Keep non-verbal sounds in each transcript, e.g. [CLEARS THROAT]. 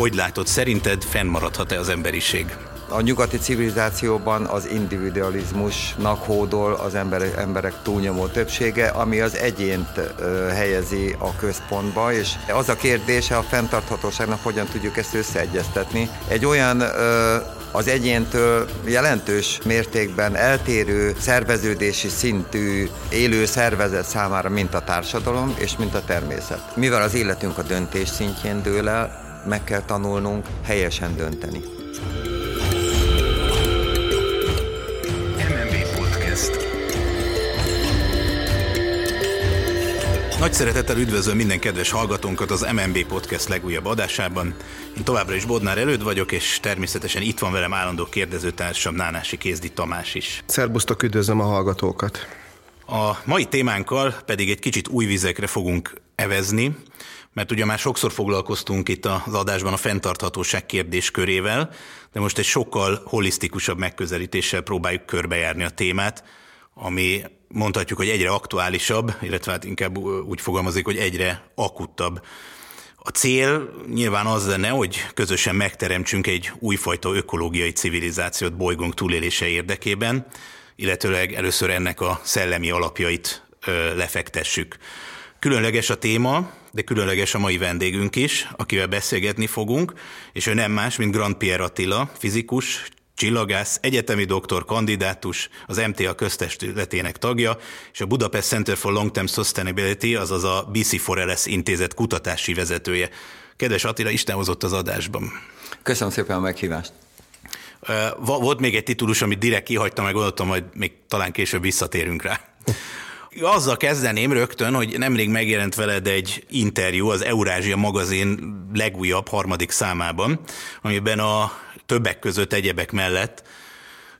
Hogy látod, szerinted fennmaradhat-e az emberiség? A nyugati civilizációban az individualizmusnak hódol az emberek, emberek túlnyomó többsége, ami az egyént helyezi a központba, és az a kérdése a fenntarthatóságnak, hogyan tudjuk ezt összeegyeztetni. Egy olyan az egyéntől jelentős mértékben eltérő szerveződési szintű élő szervezet számára, mint a társadalom és mint a természet. Mivel az életünk a döntés szintjén dől el, meg kell tanulnunk helyesen dönteni. Nagy szeretettel üdvözlöm minden kedves hallgatónkat az MNB Podcast legújabb adásában. Én továbbra is Bodnár előtt vagyok, és természetesen itt van velem állandó kérdezőtársam Nánási Kézdi Tamás is. Szerbusztok, üdvözlöm a hallgatókat! A mai témánkkal pedig egy kicsit új vizekre fogunk evezni, mert ugye már sokszor foglalkoztunk itt az adásban a fenntarthatóság kérdéskörével, de most egy sokkal holisztikusabb megközelítéssel próbáljuk körbejárni a témát, ami mondhatjuk, hogy egyre aktuálisabb, illetve hát inkább úgy fogalmazik, hogy egyre akuttabb. A cél nyilván az lenne, hogy közösen megteremtsünk egy újfajta ökológiai civilizációt bolygónk túlélése érdekében, illetőleg először ennek a szellemi alapjait lefektessük. Különleges a téma, de különleges a mai vendégünk is, akivel beszélgetni fogunk, és ő nem más, mint Grand Pierre Attila, fizikus, csillagász, egyetemi doktor, kandidátus, az MTA köztestületének tagja, és a Budapest Center for Long-Term Sustainability, azaz a BC Forelles intézet kutatási vezetője. Kedves Attila, Isten hozott az adásban. Köszönöm szépen a meghívást. Volt még egy titulus, amit direkt kihagytam, meg gondoltam, majd még talán később visszatérünk rá. Azzal kezdeném rögtön, hogy nemrég megjelent veled egy interjú az Eurázsia magazin legújabb harmadik számában, amiben a többek között egyebek mellett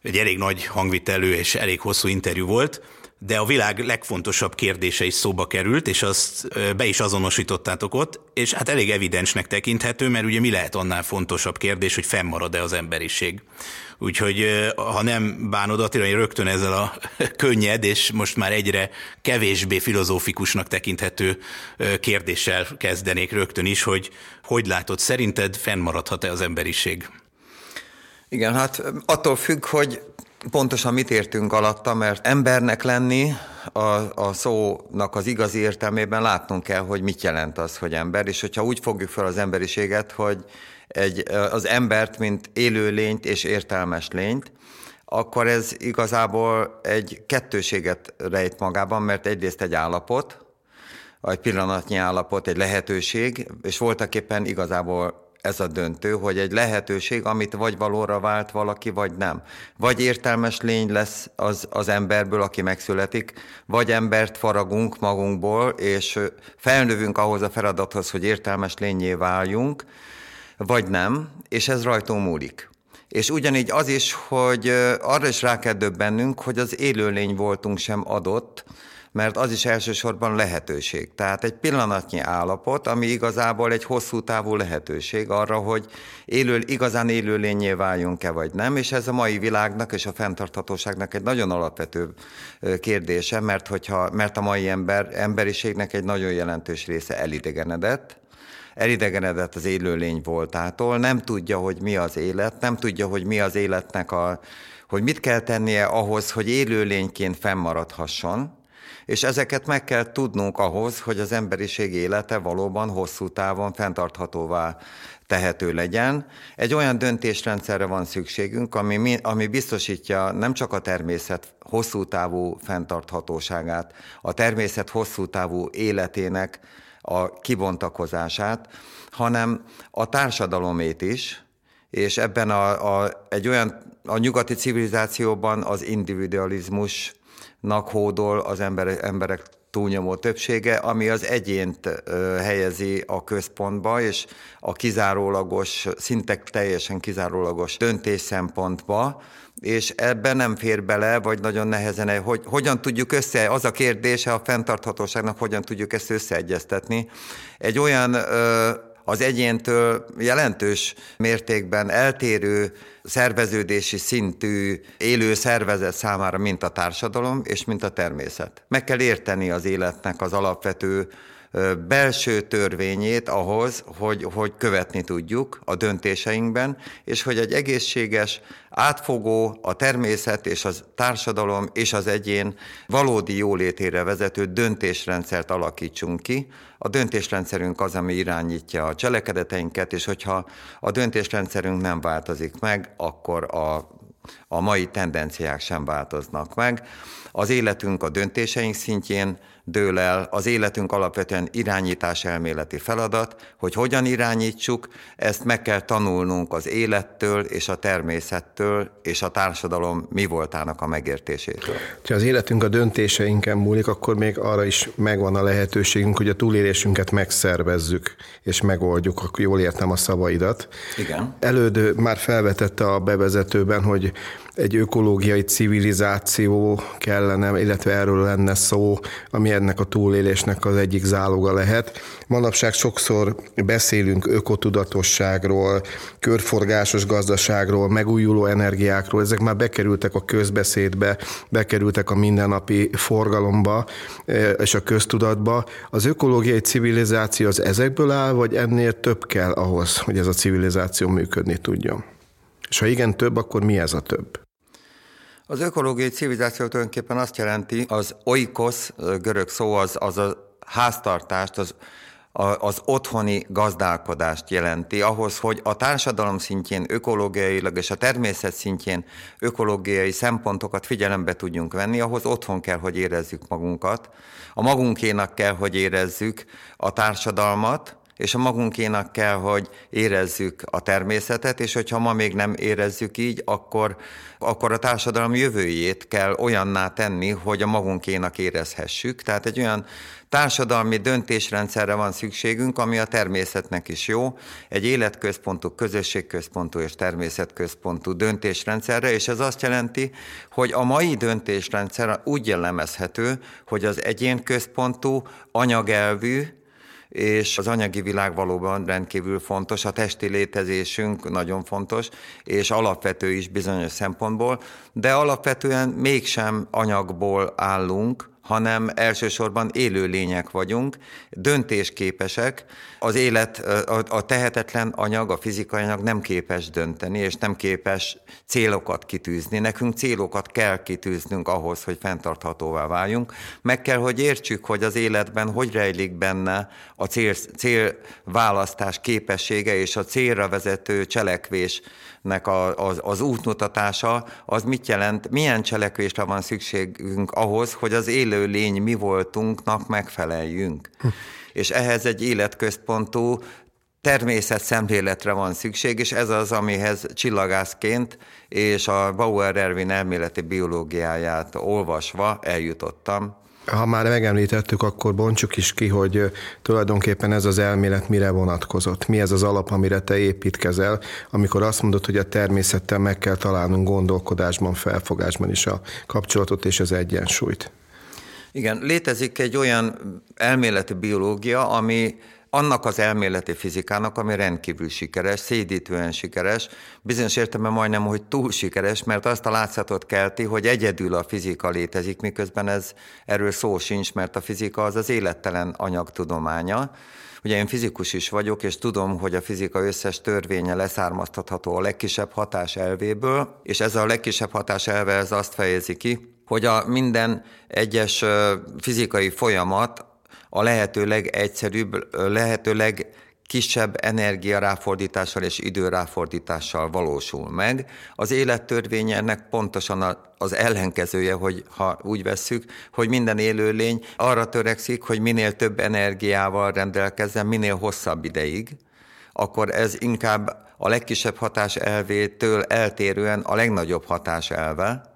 egy elég nagy hangvitelő és elég hosszú interjú volt, de a világ legfontosabb kérdése is szóba került, és azt be is azonosítottátok ott, és hát elég evidensnek tekinthető, mert ugye mi lehet annál fontosabb kérdés, hogy fennmarad-e az emberiség. Úgyhogy ha nem bánod, Attila, én rögtön ezzel a [LAUGHS] könnyed, és most már egyre kevésbé filozófikusnak tekinthető kérdéssel kezdenék rögtön is, hogy hogy látod, szerinted fennmaradhat-e az emberiség? Igen, hát attól függ, hogy pontosan mit értünk alatta, mert embernek lenni a, a szónak az igazi értelmében látnunk kell, hogy mit jelent az, hogy ember, és hogyha úgy fogjuk fel az emberiséget, hogy egy, az embert, mint élő lényt és értelmes lényt, akkor ez igazából egy kettőséget rejt magában, mert egyrészt egy állapot, egy pillanatnyi állapot, egy lehetőség, és voltak éppen igazából ez a döntő, hogy egy lehetőség, amit vagy valóra vált valaki, vagy nem. Vagy értelmes lény lesz az, az emberből, aki megszületik, vagy embert faragunk magunkból, és felnövünk ahhoz a feladathoz, hogy értelmes lényé váljunk, vagy nem, és ez rajtunk múlik. És ugyanígy az is, hogy arra is rá kell döbbennünk, hogy az élőlény voltunk sem adott, mert az is elsősorban lehetőség. Tehát egy pillanatnyi állapot, ami igazából egy hosszú távú lehetőség arra, hogy élő, igazán élőlényé váljunk-e vagy nem, és ez a mai világnak és a fenntarthatóságnak egy nagyon alapvető kérdése, mert, hogyha, mert a mai ember, emberiségnek egy nagyon jelentős része elidegenedett, elidegenedett az élőlény voltától, nem tudja, hogy mi az élet, nem tudja, hogy mi az életnek a, hogy mit kell tennie ahhoz, hogy élőlényként fennmaradhasson, és ezeket meg kell tudnunk ahhoz, hogy az emberiség élete valóban hosszú távon fenntarthatóvá tehető legyen. Egy olyan döntésrendszerre van szükségünk, ami, ami biztosítja nem csak a természet hosszú távú fenntarthatóságát, a természet hosszú távú életének a kibontakozását, hanem a társadalomét is, és ebben a, a, egy olyan, a nyugati civilizációban az individualizmus nak hódol az ember, emberek túlnyomó többsége, ami az egyént helyezi a központba, és a kizárólagos, szinte teljesen kizárólagos döntés szempontba, és ebben nem fér bele, vagy nagyon nehezen, hogy hogyan tudjuk össze, az a kérdése a fenntarthatóságnak, hogyan tudjuk ezt összeegyeztetni. Egy olyan az egyéntől jelentős mértékben eltérő szerveződési szintű élő szervezet számára, mint a társadalom és mint a természet. Meg kell érteni az életnek az alapvető belső törvényét ahhoz, hogy, hogy követni tudjuk a döntéseinkben, és hogy egy egészséges, átfogó, a természet és a társadalom és az egyén valódi jólétére vezető döntésrendszert alakítsunk ki. A döntésrendszerünk az, ami irányítja a cselekedeteinket, és hogyha a döntésrendszerünk nem változik meg, akkor a, a mai tendenciák sem változnak meg. Az életünk a döntéseink szintjén dől el, az életünk alapvetően irányítás elméleti feladat, hogy hogyan irányítsuk, ezt meg kell tanulnunk az élettől és a természettől és a társadalom mi voltának a megértésétől. Ha az életünk a döntéseinken múlik, akkor még arra is megvan a lehetőségünk, hogy a túlélésünket megszervezzük és megoldjuk, akkor jól értem a szavaidat. Igen. Elődő már felvetette a bevezetőben, hogy egy ökológiai civilizáció kellene, illetve erről lenne szó, ami ennek a túlélésnek az egyik záloga lehet. Manapság sokszor beszélünk ökotudatosságról, körforgásos gazdaságról, megújuló energiákról, ezek már bekerültek a közbeszédbe, bekerültek a mindennapi forgalomba e, és a köztudatba. Az ökológiai civilizáció az ezekből áll, vagy ennél több kell ahhoz, hogy ez a civilizáció működni tudjon? És ha igen több, akkor mi ez a több? Az ökológiai civilizáció tulajdonképpen azt jelenti, az oikos, görög szó, az, az a háztartást, az, az otthoni gazdálkodást jelenti, ahhoz, hogy a társadalom szintjén ökológiailag és a természet szintjén ökológiai szempontokat figyelembe tudjunk venni, ahhoz otthon kell, hogy érezzük magunkat. A magunkénak kell, hogy érezzük a társadalmat, és a magunkénak kell, hogy érezzük a természetet, és hogyha ma még nem érezzük így, akkor, akkor a társadalom jövőjét kell olyanná tenni, hogy a magunkénak érezhessük. Tehát egy olyan társadalmi döntésrendszerre van szükségünk, ami a természetnek is jó, egy életközpontú, közösségközpontú és természetközpontú döntésrendszerre, és ez azt jelenti, hogy a mai döntésrendszer úgy jellemezhető, hogy az egyénközpontú, anyagelvű, és az anyagi világ valóban rendkívül fontos, a testi létezésünk nagyon fontos, és alapvető is bizonyos szempontból, de alapvetően mégsem anyagból állunk, hanem elsősorban élő lények vagyunk, döntésképesek. Az élet, a, tehetetlen anyag, a fizikai anyag nem képes dönteni, és nem képes célokat kitűzni. Nekünk célokat kell kitűznünk ahhoz, hogy fenntarthatóvá váljunk. Meg kell, hogy értsük, hogy az életben hogy rejlik benne a cél, célválasztás képessége és a célra vezető cselekvés nek a, az, az útmutatása, az mit jelent, milyen cselekvésre van szükségünk ahhoz, hogy az élő lény mi voltunknak megfeleljünk. Hm. És ehhez egy életközpontú természet szemléletre van szükség, és ez az, amihez csillagászként és a Bauer Ervin elméleti biológiáját olvasva eljutottam. Ha már megemlítettük, akkor bontsuk is ki, hogy tulajdonképpen ez az elmélet mire vonatkozott. Mi ez az alap, amire te építkezel, amikor azt mondod, hogy a természettel meg kell találnunk gondolkodásban, felfogásban is a kapcsolatot és az egyensúlyt. Igen, létezik egy olyan elméleti biológia, ami annak az elméleti fizikának, ami rendkívül sikeres, szédítően sikeres, bizonyos értelemben majdnem, hogy túl sikeres, mert azt a látszatot kelti, hogy egyedül a fizika létezik, miközben ez erről szó sincs, mert a fizika az az élettelen anyagtudománya. Ugye én fizikus is vagyok, és tudom, hogy a fizika összes törvénye leszármaztatható a legkisebb hatás elvéből, és ez a legkisebb hatás elve ez azt fejezi ki, hogy a minden egyes fizikai folyamat a lehető legegyszerűbb, lehető legkisebb energiaráfordítással és időráfordítással valósul meg. Az élettörvénye ennek pontosan az ellenkezője, hogy ha úgy vesszük, hogy minden élőlény arra törekszik, hogy minél több energiával rendelkezzen, minél hosszabb ideig, akkor ez inkább a legkisebb hatás elvétől eltérően a legnagyobb hatás elve,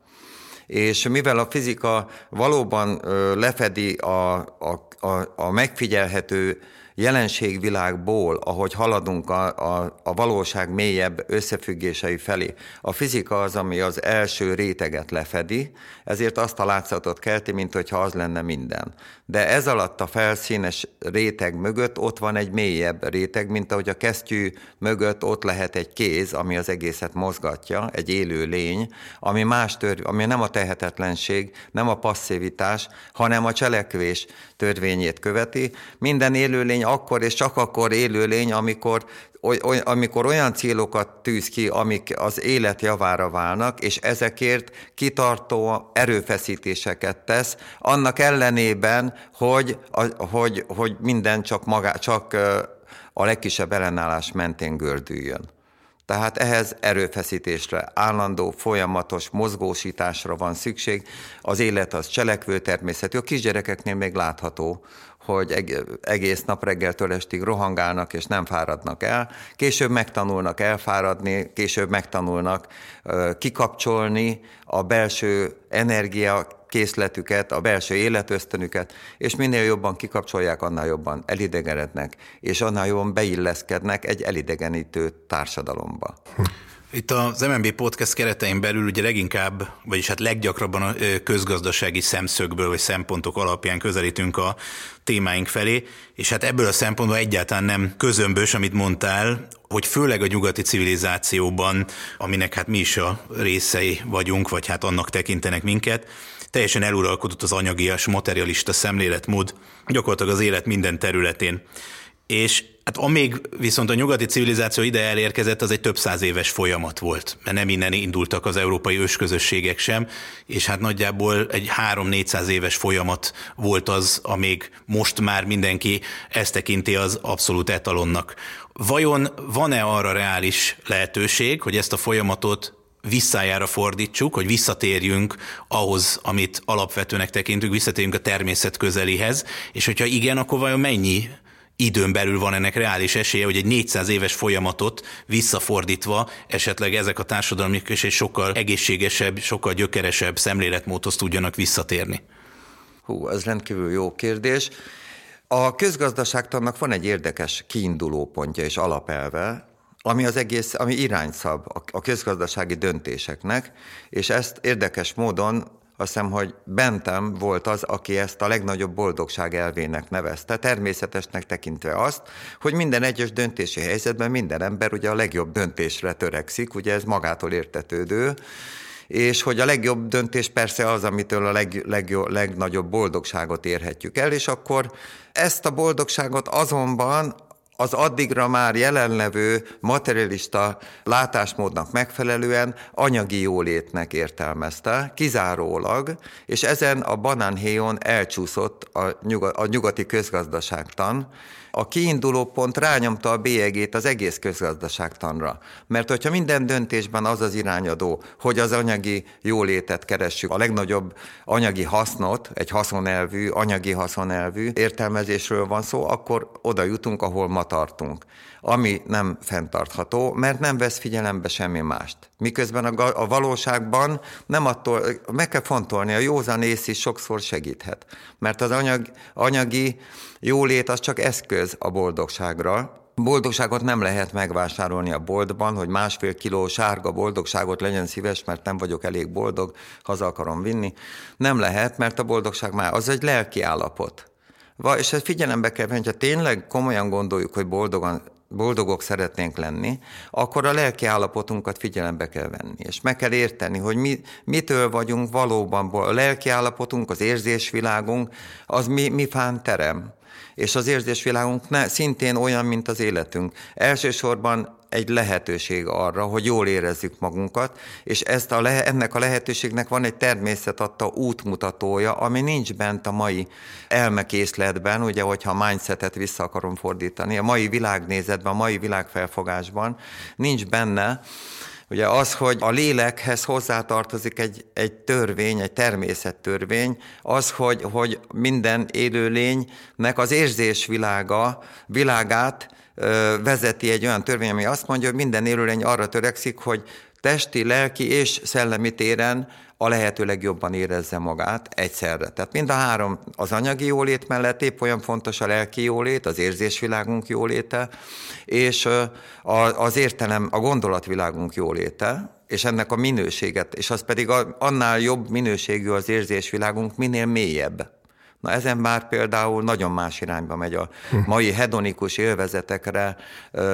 és mivel a fizika valóban lefedi a, a, a, a megfigyelhető jelenségvilágból, ahogy haladunk a, a, a valóság mélyebb összefüggései felé, a fizika az, ami az első réteget lefedi, ezért azt a látszatot kelti, mint hogyha az lenne minden. De ez alatt a felszínes réteg mögött ott van egy mélyebb réteg, mint ahogy a kesztyű mögött ott lehet egy kéz, ami az egészet mozgatja, egy élő lény, ami más tör, ami nem a tehetetlenség, nem a passzivitás, hanem a cselekvés törvényét követi. Minden élőlény akkor és csak akkor élőlény, amikor amikor olyan célokat tűz ki, amik az élet javára válnak, és ezekért kitartó erőfeszítéseket tesz, annak ellenében, hogy, hogy, hogy minden csak, magá, csak a legkisebb ellenállás mentén gördüljön. Tehát ehhez erőfeszítésre, állandó, folyamatos mozgósításra van szükség. Az élet az cselekvő természetű. A kisgyerekeknél még látható, hogy egész nap reggeltől estig rohangálnak és nem fáradnak el. Később megtanulnak elfáradni, később megtanulnak kikapcsolni a belső energia készletüket, a belső életösztönüket, és minél jobban kikapcsolják, annál jobban elidegenednek, és annál jobban beilleszkednek egy elidegenítő társadalomba. Itt az MNB podcast keretein belül ugye leginkább, vagyis hát leggyakrabban a közgazdasági szemszögből vagy szempontok alapján közelítünk a témáink felé, és hát ebből a szempontból egyáltalán nem közömbös, amit mondtál, hogy főleg a nyugati civilizációban, aminek hát mi is a részei vagyunk, vagy hát annak tekintenek minket, teljesen eluralkodott az anyagias, materialista szemléletmód gyakorlatilag az élet minden területén. És hát amíg viszont a nyugati civilizáció ide elérkezett, az egy több száz éves folyamat volt, mert nem innen indultak az európai ősközösségek sem, és hát nagyjából egy három-négyszáz éves folyamat volt az, amíg most már mindenki ezt tekinti az abszolút etalonnak. Vajon van-e arra reális lehetőség, hogy ezt a folyamatot visszájára fordítsuk, hogy visszatérjünk ahhoz, amit alapvetőnek tekintünk, visszatérjünk a természet közelihez, és hogyha igen, akkor vajon mennyi időn belül van ennek reális esélye, hogy egy 400 éves folyamatot visszafordítva esetleg ezek a társadalmak is egy sokkal egészségesebb, sokkal gyökeresebb szemléletmódhoz tudjanak visszatérni? Hú, ez rendkívül jó kérdés. A közgazdaságtannak van egy érdekes kiinduló pontja és alapelve, ami az egész, ami irányszab a közgazdasági döntéseknek, és ezt érdekes módon azt hiszem, hogy Bentem volt az, aki ezt a legnagyobb boldogság elvének nevezte, természetesnek tekintve azt, hogy minden egyes döntési helyzetben minden ember ugye a legjobb döntésre törekszik, ugye ez magától értetődő, és hogy a legjobb döntés persze az, amitől a leg, legjobb, legnagyobb boldogságot érhetjük el, és akkor ezt a boldogságot azonban az addigra már jelenlevő materialista látásmódnak megfelelően anyagi jólétnek értelmezte, kizárólag, és ezen a banánhéjon elcsúszott a nyugati közgazdaságtan, a kiinduló pont rányomta a bélyegét az egész közgazdaságtanra. Mert hogyha minden döntésben az az irányadó, hogy az anyagi jólétet keressük, a legnagyobb anyagi hasznot, egy haszonelvű, anyagi haszonelvű értelmezésről van szó, akkor oda jutunk, ahol ma tartunk ami nem fenntartható, mert nem vesz figyelembe semmi mást. Miközben a, a valóságban nem attól, meg kell fontolni, a józan ész is sokszor segíthet. Mert az anyag, anyagi jólét az csak eszköz a boldogságra, Boldogságot nem lehet megvásárolni a boltban, hogy másfél kiló sárga boldogságot legyen szíves, mert nem vagyok elég boldog, haza akarom vinni. Nem lehet, mert a boldogság már az egy lelki állapot. És ezt figyelembe kell venni, ha tényleg komolyan gondoljuk, hogy boldogan boldogok szeretnénk lenni, akkor a lelki állapotunkat figyelembe kell venni. És meg kell érteni, hogy mi, mitől vagyunk valóban, a lelki állapotunk, az érzésvilágunk, az mi, mi fán terem. És az érzésvilágunk ne, szintén olyan, mint az életünk. Elsősorban egy lehetőség arra, hogy jól érezzük magunkat, és ezt a lehe, ennek a lehetőségnek van egy természet adta útmutatója, ami nincs bent a mai elmekészletben, ugye, hogyha a mindsetet vissza akarom fordítani, a mai világnézetben, a mai világfelfogásban nincs benne, Ugye az, hogy a lélekhez hozzátartozik egy, egy törvény, egy természettörvény, az, hogy, hogy minden élőlénynek az érzésvilága, világát vezeti egy olyan törvény, ami azt mondja, hogy minden élőlény arra törekszik, hogy testi, lelki és szellemi téren a lehető legjobban érezze magát egyszerre. Tehát mind a három az anyagi jólét mellett épp olyan fontos a lelki jólét, az érzésvilágunk jóléte, és az értelem, a gondolatvilágunk jóléte, és ennek a minőséget, és az pedig annál jobb minőségű az érzésvilágunk, minél mélyebb. Na ezen már például nagyon más irányba megy a mai hedonikus élvezetekre,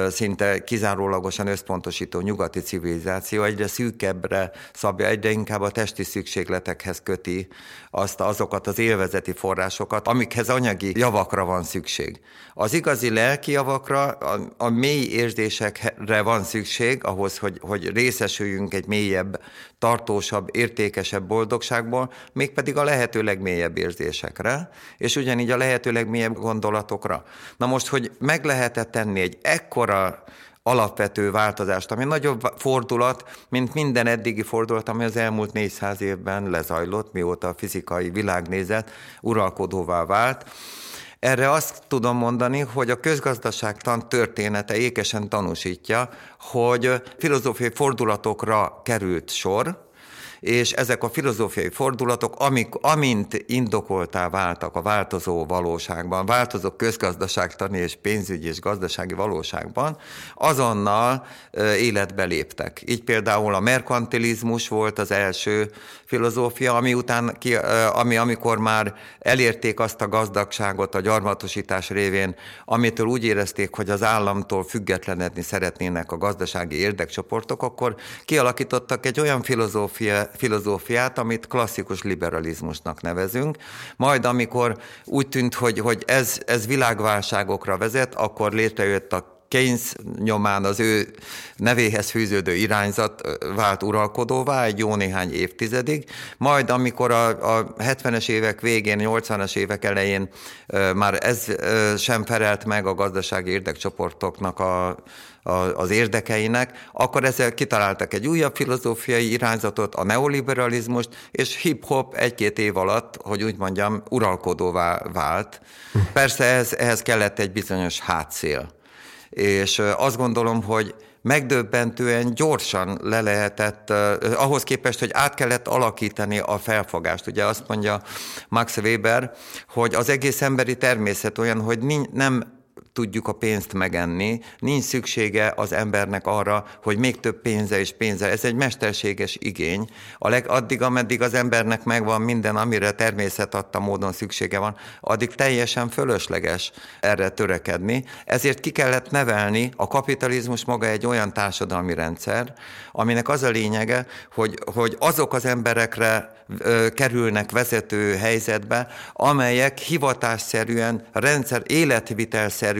szinte kizárólagosan összpontosító nyugati civilizáció, egyre szűkebbre szabja, egyre inkább a testi szükségletekhez köti azt, azokat az élvezeti forrásokat, amikhez anyagi javakra van szükség. Az igazi lelki javakra, a, a mély érzésekre van szükség ahhoz, hogy, hogy részesüljünk egy mélyebb, tartósabb, értékesebb boldogságból, mégpedig a lehető legmélyebb érzésekre, és ugyanígy a lehető legmélyebb gondolatokra. Na most, hogy meg lehetett tenni egy ekkora alapvető változást, ami nagyobb fordulat, mint minden eddigi fordulat, ami az elmúlt 400 évben lezajlott, mióta a fizikai világnézet uralkodóvá vált. Erre azt tudom mondani, hogy a közgazdaságtan története ékesen tanúsítja, hogy filozófiai fordulatokra került sor, és ezek a filozófiai fordulatok, amik, amint indokoltá váltak a változó valóságban, változó közgazdaságtani és pénzügyi és gazdasági valóságban, azonnal életbe léptek. Így például a merkantilizmus volt az első filozófia, ami után, ami amikor már elérték azt a gazdagságot a gyarmatosítás révén, amitől úgy érezték, hogy az államtól függetlenedni szeretnének a gazdasági érdekcsoportok, akkor kialakítottak egy olyan filozófia, filozófiát, amit klasszikus liberalizmusnak nevezünk. Majd amikor úgy tűnt, hogy, hogy ez, ez világválságokra vezet, akkor létrejött a Keynes nyomán az ő nevéhez fűződő irányzat vált uralkodóvá egy jó néhány évtizedig, majd amikor a, a 70-es évek végén, 80-as évek elején már ez sem felelt meg a gazdasági érdekcsoportoknak a az érdekeinek, akkor ezzel kitaláltak egy újabb filozófiai irányzatot, a neoliberalizmust, és hip-hop egy-két év alatt, hogy úgy mondjam, uralkodóvá vált. Persze ez, ehhez kellett egy bizonyos hátszél. És azt gondolom, hogy megdöbbentően gyorsan le lehetett, uh, ahhoz képest, hogy át kellett alakítani a felfogást. Ugye azt mondja Max Weber, hogy az egész emberi természet olyan, hogy nem tudjuk a pénzt megenni, nincs szüksége az embernek arra, hogy még több pénze és pénze. Ez egy mesterséges igény. A leg, addig, ameddig az embernek megvan minden, amire természet adta módon szüksége van, addig teljesen fölösleges erre törekedni. Ezért ki kellett nevelni, a kapitalizmus maga egy olyan társadalmi rendszer, aminek az a lényege, hogy, hogy azok az emberekre kerülnek vezető helyzetbe, amelyek hivatásszerűen, rendszer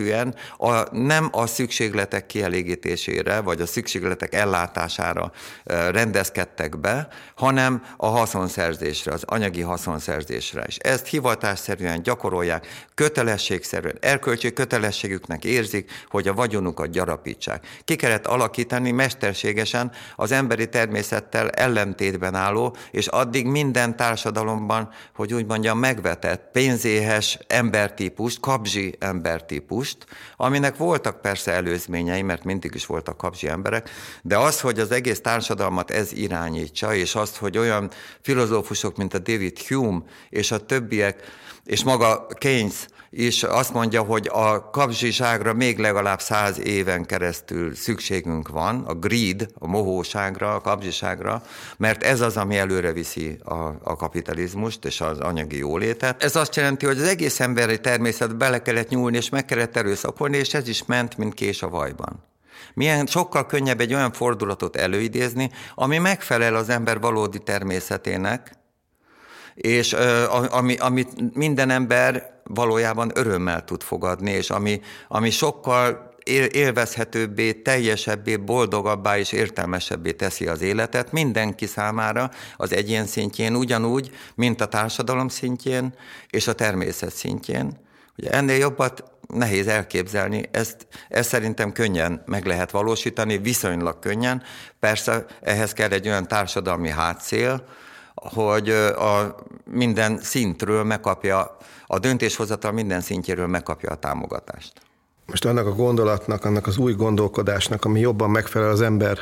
életvitelszerűen a, nem a szükségletek kielégítésére, vagy a szükségletek ellátására rendezkedtek be, hanem a haszonszerzésre, az anyagi haszonszerzésre. És ezt hivatásszerűen gyakorolják, kötelességszerűen, erkölcsi kötelességüknek érzik, hogy a vagyonukat gyarapítsák. Ki kellett alakítani mesterségesen az emberi természettel ellentétben álló, és addig mi minden társadalomban, hogy úgy mondjam, megvetett pénzéhes embertípust, kapzsi embertípust, aminek voltak persze előzményei, mert mindig is voltak kapzsi emberek, de az, hogy az egész társadalmat ez irányítsa, és azt, hogy olyan filozófusok, mint a David Hume és a többiek, és maga Keynes és azt mondja, hogy a kapzsiságra még legalább száz éven keresztül szükségünk van, a greed, a mohóságra, a kapzsiságra, mert ez az, ami előre viszi a, a kapitalizmust és az anyagi jólétet. Ez azt jelenti, hogy az egész emberi természet bele kellett nyúlni, és meg kellett erőszakolni, és ez is ment, mint kés a vajban. Milyen sokkal könnyebb egy olyan fordulatot előidézni, ami megfelel az ember valódi természetének, és ami, amit minden ember valójában örömmel tud fogadni, és ami, ami sokkal élvezhetőbbé, teljesebbé, boldogabbá és értelmesebbé teszi az életet mindenki számára az egyén szintjén, ugyanúgy, mint a társadalom szintjén és a természet szintjén. Ugye ennél jobbat nehéz elképzelni, ezt, ezt szerintem könnyen meg lehet valósítani, viszonylag könnyen. Persze ehhez kell egy olyan társadalmi hátszél, hogy a minden szintről megkapja, a döntéshozatal minden szintjéről megkapja a támogatást. Most annak a gondolatnak, annak az új gondolkodásnak, ami jobban megfelel az ember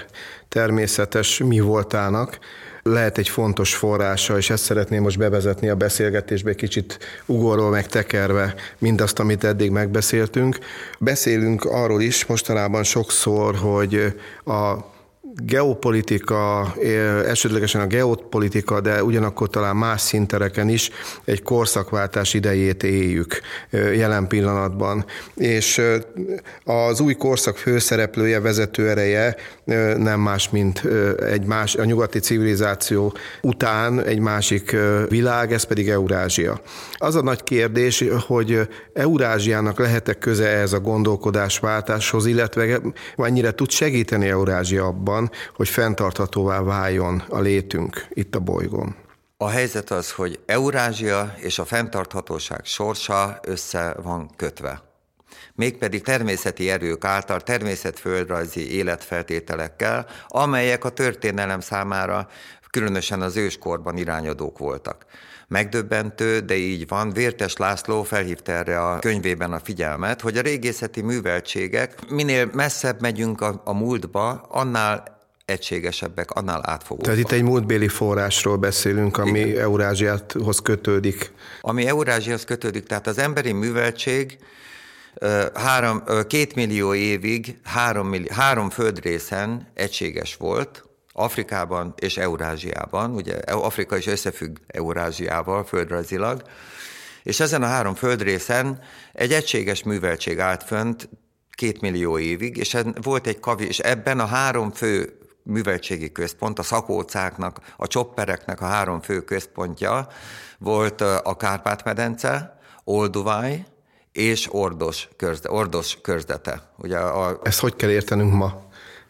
természetes mi voltának, lehet egy fontos forrása, és ezt szeretném most bevezetni a beszélgetésbe, kicsit ugorról meg tekerve mindazt, amit eddig megbeszéltünk. Beszélünk arról is mostanában sokszor, hogy a geopolitika, elsődlegesen a geopolitika, de ugyanakkor talán más szintereken is egy korszakváltás idejét éljük jelen pillanatban. És az új korszak főszereplője, vezető ereje nem más, mint egy más, a nyugati civilizáció után egy másik világ, ez pedig Eurázsia. Az a nagy kérdés, hogy Eurázsiának lehet-e köze ehhez a gondolkodásváltáshoz, illetve mennyire tud segíteni Eurázsia abban, hogy fenntarthatóvá váljon a létünk itt a bolygón. A helyzet az, hogy Eurázsia és a fenntarthatóság sorsa össze van kötve. Mégpedig természeti erők által természetföldrajzi életfeltételekkel, amelyek a történelem számára különösen az őskorban irányadók voltak. Megdöbbentő, de így van. Vértes László felhívta erre a könyvében a figyelmet, hogy a régészeti műveltségek, minél messzebb megyünk a, a múltba, annál egységesebbek, annál átfogóbbak. Tehát itt egy múltbéli forrásról beszélünk, ami Igen. Eurázsiáthoz kötődik. Ami Eurázsiához kötődik, tehát az emberi műveltség három, két millió évig három, millió, három földrészen egységes volt, Afrikában és Eurázsiában, ugye Afrika is összefügg Eurázsiával földrajzilag, és ezen a három földrészen egy egységes műveltség állt fönt két millió évig, és volt egy kavi, és ebben a három fő műveltségi központ, a szakócáknak, a csoppereknek a három fő központja volt a Kárpát-medence, Olduváj és Ordos, körzde, Ordos körzete. Ugye a, Ezt hogy kell értenünk ma?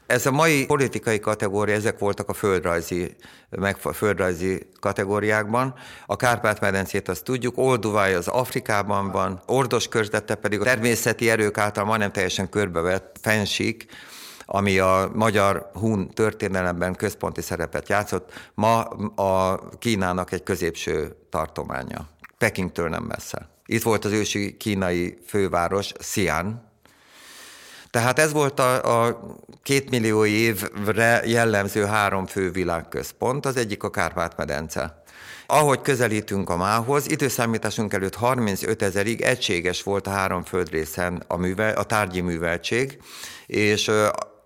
Ez a mai politikai kategória, ezek voltak a földrajzi, meg földrajzi kategóriákban. A Kárpát-medencét azt tudjuk, Olduváj az Afrikában van, Ordos körzete pedig a természeti erők által majdnem teljesen körbevett fensík, ami a magyar hun történelemben központi szerepet játszott, ma a Kínának egy középső tartománya. Pekingtől nem messze. Itt volt az ősi kínai főváros, Xi'an, tehát ez volt a, a két millió évre jellemző három fő világközpont, az egyik a Kárpát-medence. Ahogy közelítünk a mához, időszámításunk előtt 35 ezerig egységes volt a három földrészen a, művel, a tárgyi műveltség, és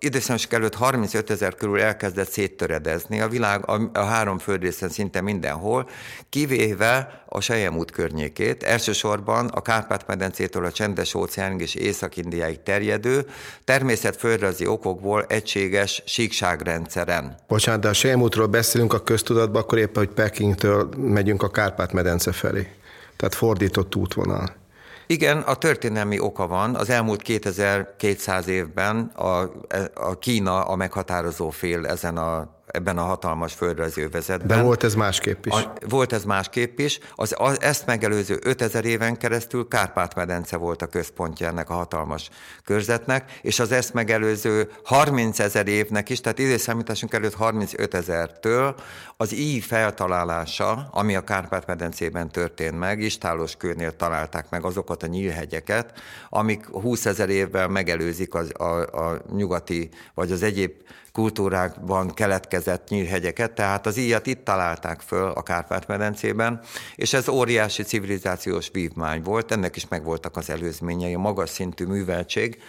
időszámos előtt 35 ezer körül elkezdett széttöredezni a világ a, a három földrészen szinte mindenhol, kivéve a Sejemút környékét, elsősorban a Kárpát-medencétől a csendes óceánig és Észak-Indiáig terjedő, természetföldrajzi okokból egységes síkságrendszeren. Bocsánat, de a Sejemútról beszélünk a köztudatban, akkor éppen, hogy Pekingtől megyünk a Kárpát-medence felé. Tehát fordított útvonal. Igen, a történelmi oka van. Az elmúlt 2200 évben a, a Kína a meghatározó fél ezen a ebben a hatalmas földrajzi övezetben. De volt ez másképp is. A, volt ez másképp is. Az, az, ezt megelőző 5000 éven keresztül Kárpát-medence volt a központja ennek a hatalmas körzetnek, és az ezt megelőző 30 ezer évnek is, tehát időszámításunk előtt 35 ezertől az íj feltalálása, ami a Kárpát-medencében történt meg, Istálos kőnél találták meg azokat a nyílhegyeket, amik 20 ezer évvel megelőzik az, a, a nyugati, vagy az egyéb kultúrákban keletkezett nyílhegyeket, tehát az íjat itt találták föl a Kárpát-medencében, és ez óriási civilizációs vívmány volt, ennek is megvoltak az előzményei, a magas szintű műveltség,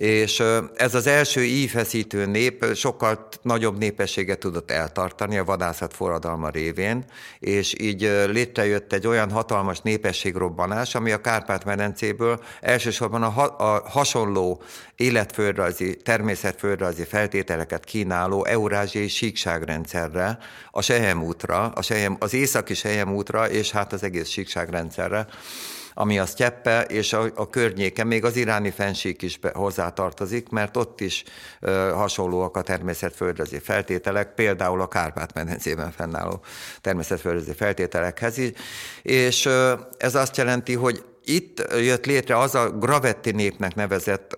és ez az első ífeszítő nép sokkal nagyobb népességet tudott eltartani a vadászat forradalma révén, és így létrejött egy olyan hatalmas népességrobbanás, ami a Kárpát-medencéből elsősorban a, ha- a hasonló életföldrajzi, természetföldrajzi feltételeket kínáló eurázsiai síkságrendszerre, a Sehem útra, a Sehem, az északi Sehem útra, és hát az egész síkságrendszerre ami a sztyeppe és a, a környéke, még az iráni fensík is be, hozzátartozik, mert ott is ö, hasonlóak a természetföldrajzi feltételek, például a Kárpát-medencében fennálló természetföldrajzi feltételekhez is, és ö, ez azt jelenti, hogy itt jött létre az a gravetti népnek nevezett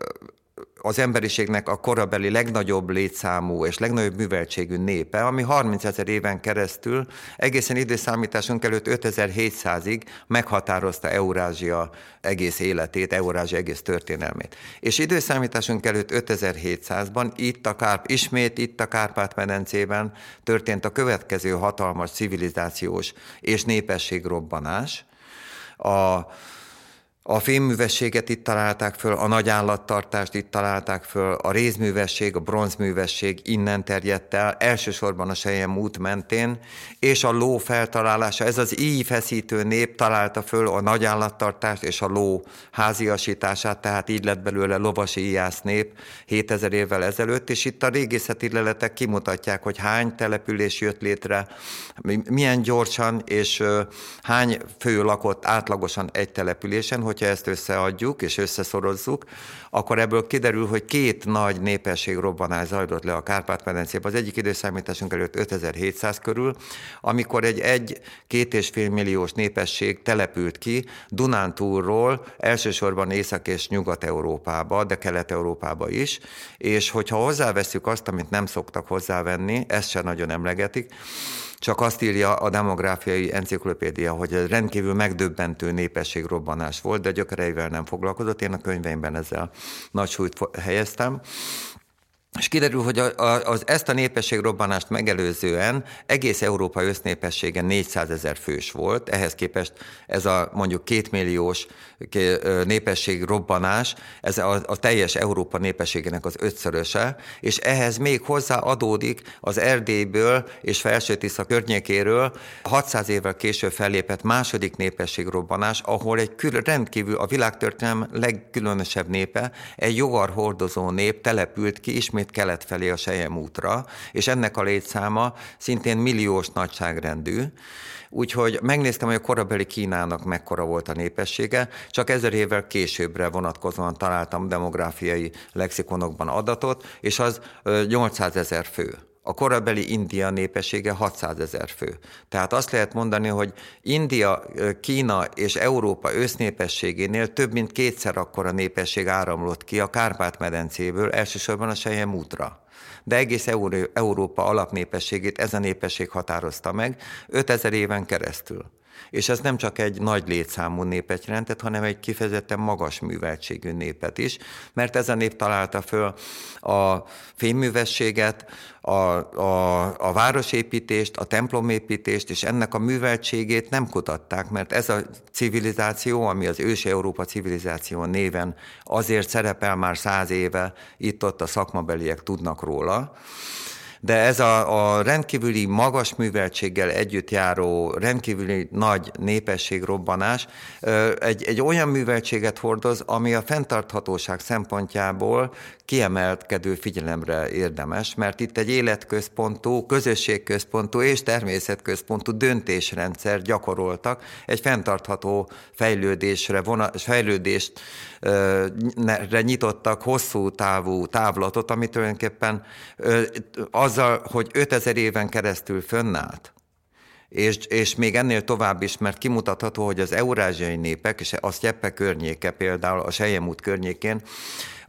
az emberiségnek a korabeli legnagyobb létszámú és legnagyobb műveltségű népe, ami 30 ezer éven keresztül egészen időszámításunk előtt 5700-ig meghatározta Eurázsia egész életét, Eurázsia egész történelmét. És időszámításunk előtt 5700-ban itt a Kárp, ismét itt a Kárpát-medencében történt a következő hatalmas civilizációs és népességrobbanás. A a fémművességet itt találták föl, a nagy állattartást itt találták föl, a rézművesség, a bronzművesség innen terjedt el, elsősorban a Sejem út mentén, és a ló feltalálása, ez az így feszítő nép találta föl a nagy állattartást és a ló háziasítását, tehát így lett belőle lovasi íjász nép 7000 évvel ezelőtt, és itt a régészeti leletek kimutatják, hogy hány település jött létre, milyen gyorsan, és hány fő lakott átlagosan egy településen, hogyha ezt összeadjuk és összeszorozzuk, akkor ebből kiderül, hogy két nagy népességrobbanás zajlott le a Kárpát-medencében. Az egyik időszámításunk előtt 5700 körül, amikor egy egy-két és fél milliós népesség települt ki Dunántúrról, elsősorban Észak- és Nyugat-Európába, de Kelet-Európába is, és hogyha hozzáveszünk azt, amit nem szoktak hozzávenni, ezt sem nagyon emlegetik, csak azt írja a demográfiai enciklopédia, hogy ez rendkívül megdöbbentő népességrobbanás volt, de gyökereivel nem foglalkozott. Én a könyveimben ezzel nagy súlyt helyeztem. És kiderül, hogy a, a, az, ezt a népességrobbanást megelőzően egész Európa össznépessége 400 ezer fős volt, ehhez képest ez a mondjuk kétmilliós népességrobbanás, ez a, a teljes Európa népességének az ötszöröse, és ehhez még hozzá adódik az Erdélyből és Felső Tisza környékéről 600 évvel később fellépett második népességrobbanás, ahol egy kül, rendkívül a világtörténelem legkülönösebb népe, egy jogar hordozó nép települt ki ismét ismét kelet felé a Sejem útra, és ennek a létszáma szintén milliós nagyságrendű. Úgyhogy megnéztem, hogy a korabeli Kínának mekkora volt a népessége, csak ezer évvel későbbre vonatkozóan találtam demográfiai lexikonokban adatot, és az 800 ezer fő. A korabeli India népessége 600 ezer fő. Tehát azt lehet mondani, hogy India, Kína és Európa össznépességénél több mint kétszer akkora népesség áramlott ki a Kárpát-medencéből, elsősorban a Sejem útra. De egész Európa alapnépességét ez a népesség határozta meg 5000 éven keresztül. És ez nem csak egy nagy létszámú népet jelentett, hanem egy kifejezetten magas műveltségű népet is, mert ez a nép találta föl a fémművességet, a, a, a városépítést, a templomépítést, és ennek a műveltségét nem kutatták, mert ez a civilizáció, ami az ősi Európa civilizáció néven azért szerepel már száz éve, itt-ott a szakmabeliek tudnak róla, de ez a, a rendkívüli magas műveltséggel együtt járó, rendkívüli nagy népességrobbanás egy, egy olyan műveltséget hordoz, ami a fenntarthatóság szempontjából kiemelkedő figyelemre érdemes, mert itt egy életközpontú, közösségközpontú és természetközpontú döntésrendszer gyakoroltak, egy fenntartható fejlődésre, vona, fejlődést nyitottak hosszú távú távlatot, ami tulajdonképpen azzal, hogy 5000 éven keresztül fönnállt, és, és még ennél tovább is, mert kimutatható, hogy az eurázsiai népek, és a Sztyeppe környéke például, a Sejemút környékén,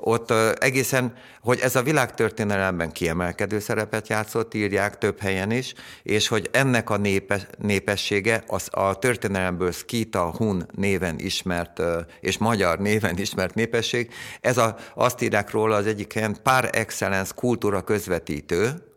ott egészen, hogy ez a világtörténelemben kiemelkedő szerepet játszott, írják több helyen is, és hogy ennek a népe, népessége az a történelemből Skita Hun néven ismert, és magyar néven ismert népesség, ez a, azt írják róla az egyik helyen par excellence kultúra közvetítő,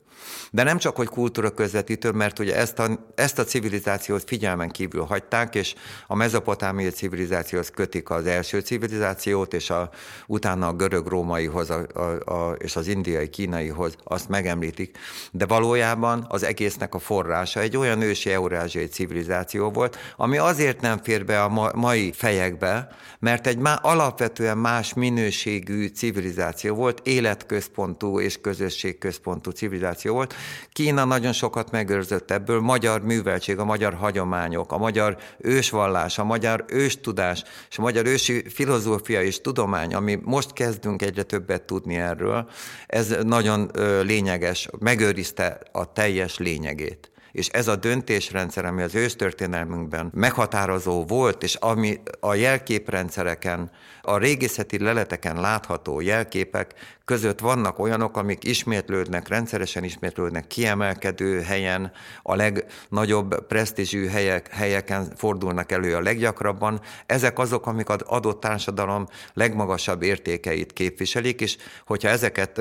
de nem csak, hogy kultúra közvetítő, mert ugye ezt a, ezt a civilizációt figyelmen kívül hagyták, és a mezopotámiai civilizációhoz kötik az első civilizációt, és a, utána a görög-rómaihoz a, a, a, és az indiai kínaihoz azt megemlítik. De valójában az egésznek a forrása egy olyan ősi eurázsiai civilizáció volt, ami azért nem fér be a ma, mai fejekbe, mert egy má, alapvetően más minőségű civilizáció volt, életközpontú és közösségközpontú civilizáció volt, Kína nagyon sokat megőrzött ebből, magyar műveltség, a magyar hagyományok, a magyar ősvallás, a magyar őstudás, és a magyar ősi filozófia és tudomány, ami most kezdünk egyre többet tudni erről, ez nagyon lényeges, megőrizte a teljes lényegét. És ez a döntésrendszer, ami az őstörténelmünkben meghatározó volt, és ami a jelképrendszereken, a régészeti leleteken látható jelképek között vannak olyanok, amik ismétlődnek, rendszeresen ismétlődnek kiemelkedő helyen, a legnagyobb presztízsű helyek, helyeken fordulnak elő a leggyakrabban. Ezek azok, amik az adott társadalom legmagasabb értékeit képviselik, és hogyha ezeket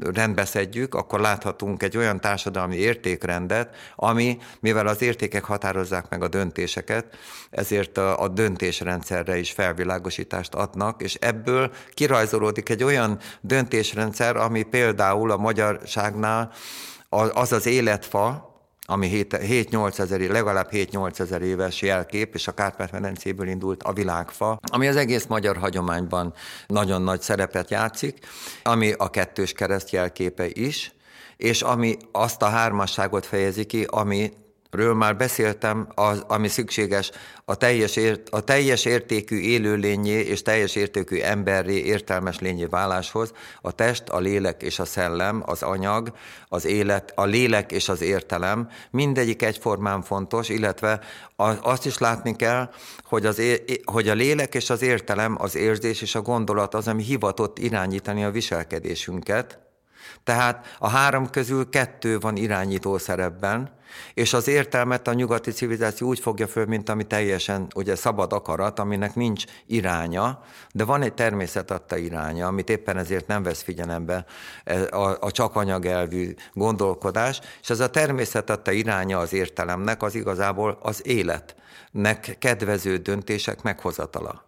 rendbeszedjük, akkor láthatunk egy olyan társadalmi értékrendet, ami, mivel az értékek határozzák meg a döntéseket, ezért a, a döntésrendszerre is felvilágosítást adnak, és ebből kirajzolódik egy olyan döntésrendszer, ami például a magyarságnál az az életfa, ami 7-8 ezer, legalább 7-8 ezer éves jelkép, és a Kárpát-medencéből indult a világfa, ami az egész magyar hagyományban nagyon nagy szerepet játszik, ami a kettős kereszt jelképe is, és ami azt a hármasságot fejezi ki, ami ről már beszéltem, az, ami szükséges a teljes, ért, a teljes értékű élőlényé és teljes értékű emberré, értelmes lényé váláshoz, a test, a lélek és a szellem, az anyag, az élet, a lélek és az értelem, mindegyik egyformán fontos, illetve azt is látni kell, hogy, az, hogy a lélek és az értelem, az érzés és a gondolat az, ami hivatott irányítani a viselkedésünket, tehát a három közül kettő van irányító szerepben, és az értelmet a nyugati civilizáció úgy fogja föl, mint ami teljesen ugye szabad akarat, aminek nincs iránya, de van egy természet adta iránya, amit éppen ezért nem vesz figyelembe e, a, a csak anyagelvű gondolkodás, és ez a természet adta iránya az értelemnek az igazából az életnek kedvező döntések meghozatala.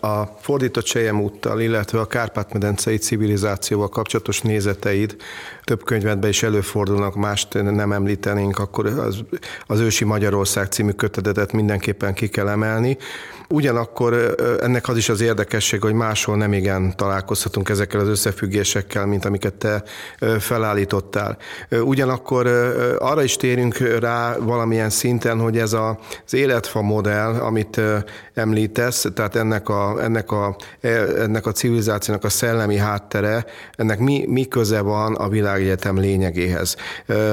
A fordított Sejem úttal, illetve a Kárpát-medencei civilizációval kapcsolatos nézeteid több könyvedben is előfordulnak, mást nem említenénk, akkor az, az Ősi Magyarország című kötetetet mindenképpen ki kell emelni. Ugyanakkor ennek az is az érdekesség, hogy máshol nem igen találkozhatunk ezekkel az összefüggésekkel, mint amiket te felállítottál. Ugyanakkor arra is térünk rá valamilyen szinten, hogy ez az életfa modell, amit említesz, tehát ennek a, ennek a, e, ennek a civilizációnak a szellemi háttere, ennek mi, mi köze van a világegyetem lényegéhez.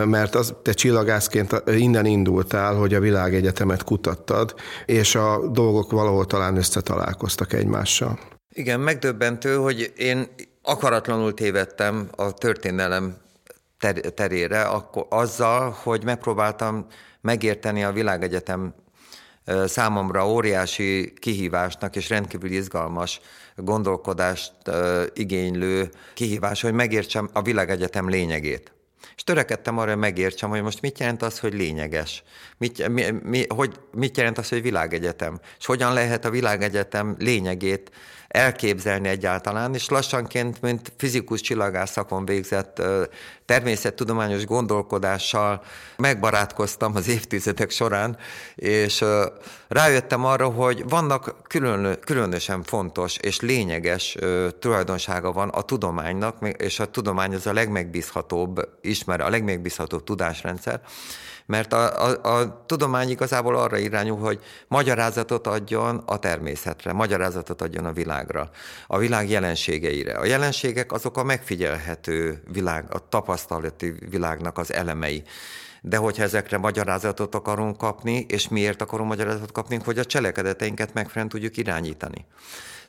Mert az, te csillagászként innen indultál, hogy a világegyetemet kutattad, és a dolgok valahol talán összetalálkoztak egymással. Igen, megdöbbentő, hogy én akaratlanul tévedtem a történelem ter- terére, akkor azzal, hogy megpróbáltam megérteni a világegyetem számomra óriási kihívásnak és rendkívül izgalmas gondolkodást igénylő kihívás, hogy megértsem a világegyetem lényegét. És törekedtem arra, hogy megértsem, hogy most mit jelent az, hogy lényeges. Mit, mi, mi, hogy, mit jelent az, hogy világegyetem. És hogyan lehet a világegyetem lényegét elképzelni egyáltalán, és lassanként, mint fizikus csillagász szakon végzett természettudományos gondolkodással megbarátkoztam az évtizedek során, és rájöttem arra, hogy vannak külön, különösen fontos és lényeges tulajdonsága van a tudománynak, és a tudomány az a legmegbízhatóbb ismer, a legmegbízhatóbb tudásrendszer, mert a, a, a tudomány igazából arra irányul, hogy magyarázatot adjon a természetre, magyarázatot adjon a világra, a világ jelenségeire. A jelenségek azok a megfigyelhető világ, a tapasztalati világnak az elemei. De hogyha ezekre magyarázatot akarunk kapni, és miért akarunk magyarázatot kapni, hogy a cselekedeteinket megfelelően tudjuk irányítani.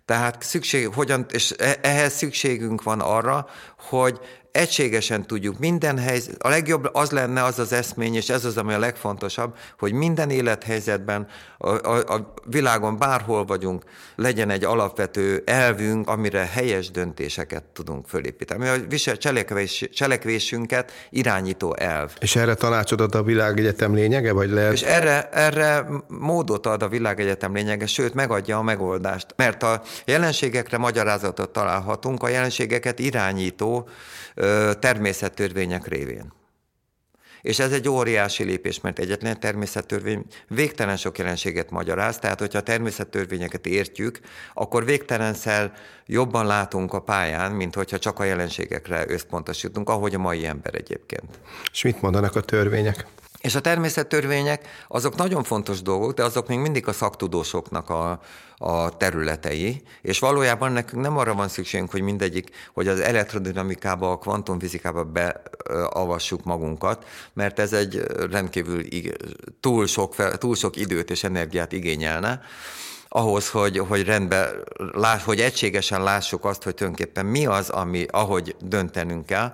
Tehát szükség, hogyan, és e, ehhez szükségünk van arra, hogy egységesen tudjuk minden helyzet, a legjobb az lenne az az eszmény, és ez az, ami a legfontosabb, hogy minden élethelyzetben a, a, a világon bárhol vagyunk, legyen egy alapvető elvünk, amire helyes döntéseket tudunk fölépíteni. Ami a visel, cselekvés, cselekvésünket irányító elv. És erre tanácsot ad a világegyetem lényege, vagy lehet? És erre, erre módot ad a világegyetem lényege, sőt megadja a megoldást. Mert a jelenségekre magyarázatot találhatunk, a jelenségeket irányító természettörvények révén. És ez egy óriási lépés, mert egyetlen természettörvény végtelen sok jelenséget magyaráz, tehát hogyha a természettörvényeket értjük, akkor végtelenszer jobban látunk a pályán, mint hogyha csak a jelenségekre összpontosítunk, ahogy a mai ember egyébként. És mit mondanak a törvények? És a természettörvények azok nagyon fontos dolgok, de azok még mindig a szaktudósoknak a, a területei, és valójában nekünk nem arra van szükségünk, hogy mindegyik, hogy az elektrodinamikába, a kvantumfizikába beavassuk magunkat, mert ez egy rendkívül túl sok, túl sok időt és energiát igényelne, ahhoz, hogy, hogy rendben, láss, hogy egységesen lássuk azt, hogy tulajdonképpen mi az, ami, ahogy döntenünk kell,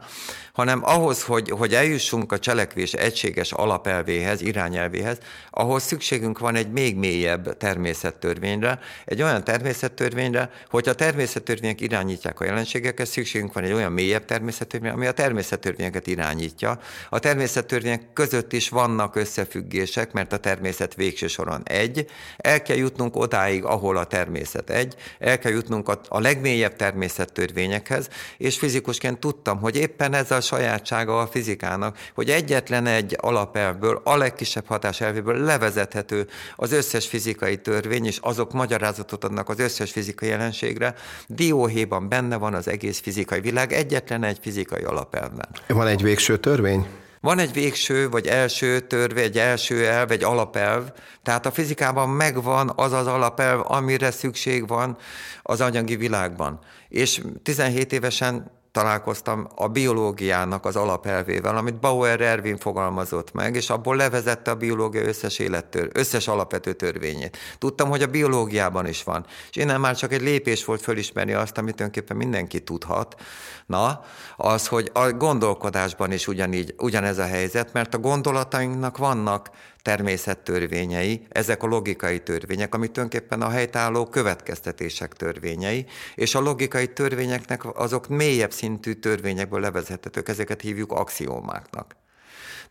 hanem ahhoz, hogy, hogy eljussunk a cselekvés egységes alapelvéhez, irányelvéhez, ahhoz szükségünk van egy még mélyebb természettörvényre, egy olyan természettörvényre, hogy a természettörvények irányítják a jelenségeket, szükségünk van egy olyan mélyebb természettörvényre, ami a természettörvényeket irányítja. A természettörvények között is vannak összefüggések, mert a természet végső soron egy. El kell jutnunk odáig, ahol a természet egy, el kell jutnunk a, a legmélyebb természettörvényekhez, és fizikusként tudtam, hogy éppen ez a sajátsága a fizikának, hogy egyetlen egy alapelvből, a legkisebb hatáselvéből levezethető az összes fizikai törvény, és azok magyarázatot adnak az összes fizikai jelenségre. Dióhéjban benne van az egész fizikai világ, egyetlen egy fizikai alapelvben. Van egy végső törvény? Van egy végső, vagy első törvény, egy első elv, egy alapelv, tehát a fizikában megvan az az alapelv, amire szükség van az anyagi világban. És 17 évesen találkoztam a biológiának az alapelvével, amit Bauer Ervin fogalmazott meg, és abból levezette a biológia összes élettör, összes alapvető törvényét. Tudtam, hogy a biológiában is van. És innen már csak egy lépés volt fölismerni azt, amit tulajdonképpen mindenki tudhat. Na, az, hogy a gondolkodásban is ugyanígy, ugyanez a helyzet, mert a gondolatainknak vannak természettörvényei, ezek a logikai törvények, amit tulajdonképpen a helytálló következtetések törvényei, és a logikai törvényeknek azok mélyebb szintű törvényekből levezethetők, ezeket hívjuk axiómáknak.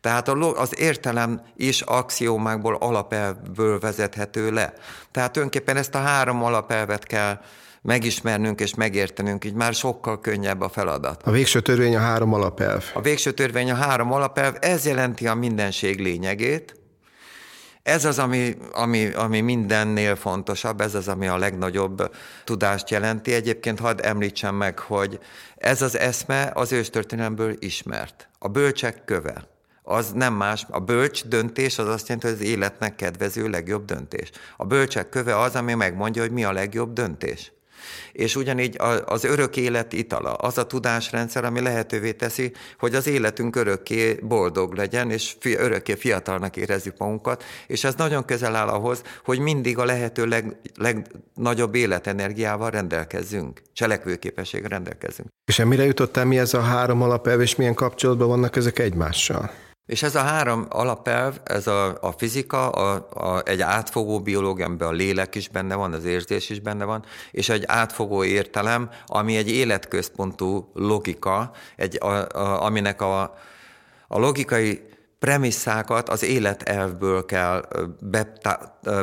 Tehát az értelem is axiómákból, alapelvből vezethető le. Tehát tulajdonképpen ezt a három alapelvet kell megismernünk és megértenünk, így már sokkal könnyebb a feladat. A végső törvény a három alapelv. A végső törvény a három alapelv, ez jelenti a mindenség lényegét, ez az, ami, ami, ami mindennél fontosabb, ez az, ami a legnagyobb tudást jelenti. Egyébként hadd említsem meg, hogy ez az eszme az őstörténelemből ismert. A bölcsek köve. Az nem más, a bölcs döntés az azt jelenti, hogy az életnek kedvező legjobb döntés. A bölcsek köve az, ami megmondja, hogy mi a legjobb döntés. És ugyanígy az örök élet itala, az a tudásrendszer, ami lehetővé teszi, hogy az életünk örökké boldog legyen, és örökké fiatalnak érezzük magunkat, és ez nagyon közel áll ahhoz, hogy mindig a lehető leg, legnagyobb életenergiával rendelkezzünk, cselekvőképességgel rendelkezünk. És mire jutottál, mi ez a három alapelv, és milyen kapcsolatban vannak ezek egymással? És ez a három alapelv, ez a, a fizika, a, a, egy átfogó biológia, amiben a lélek is benne van, az érzés is benne van, és egy átfogó értelem, ami egy életközpontú logika, egy, a, a, aminek a, a logikai premisszákat az életelvből kell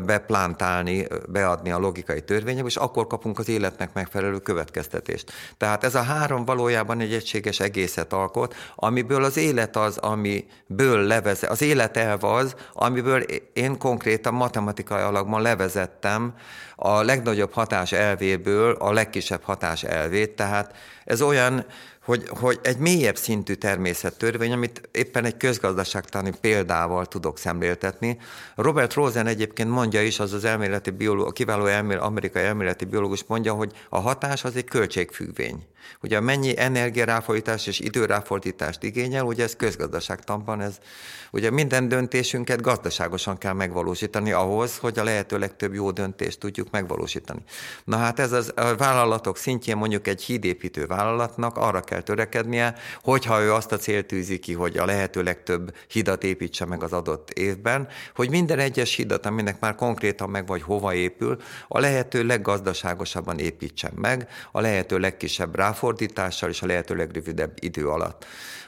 beplántálni, beadni a logikai törvények, és akkor kapunk az életnek megfelelő következtetést. Tehát ez a három valójában egy egységes egészet alkot, amiből az élet az, amiből levezet, az életelv az, amiből én konkrétan matematikai alakban levezettem a legnagyobb hatás elvéből a legkisebb hatás elvét, tehát ez olyan hogy, hogy egy mélyebb szintű természettörvény, amit éppen egy közgazdaságtani példával tudok szemléltetni. Robert Rosen egyébként mondja is, az az elméleti biológus, a kiváló elmél, amerikai elméleti biológus mondja, hogy a hatás az egy költségfüggvény. Ugye mennyi energiaráfordítás és időráfordítást igényel, ugye ez közgazdaságtanban, ez ugye minden döntésünket gazdaságosan kell megvalósítani ahhoz, hogy a lehető legtöbb jó döntést tudjuk megvalósítani. Na hát ez az, a vállalatok szintjén mondjuk egy hídépítő vállalatnak arra kell törekednie, hogyha ő azt a célt tűzi ki, hogy a lehető legtöbb hidat építse meg az adott évben, hogy minden egyes hidat, aminek már konkrétan meg vagy hova épül, a lehető leggazdaságosabban építsen meg, a lehető legkisebb ráfordítással és a lehető legrövidebb idő alatt.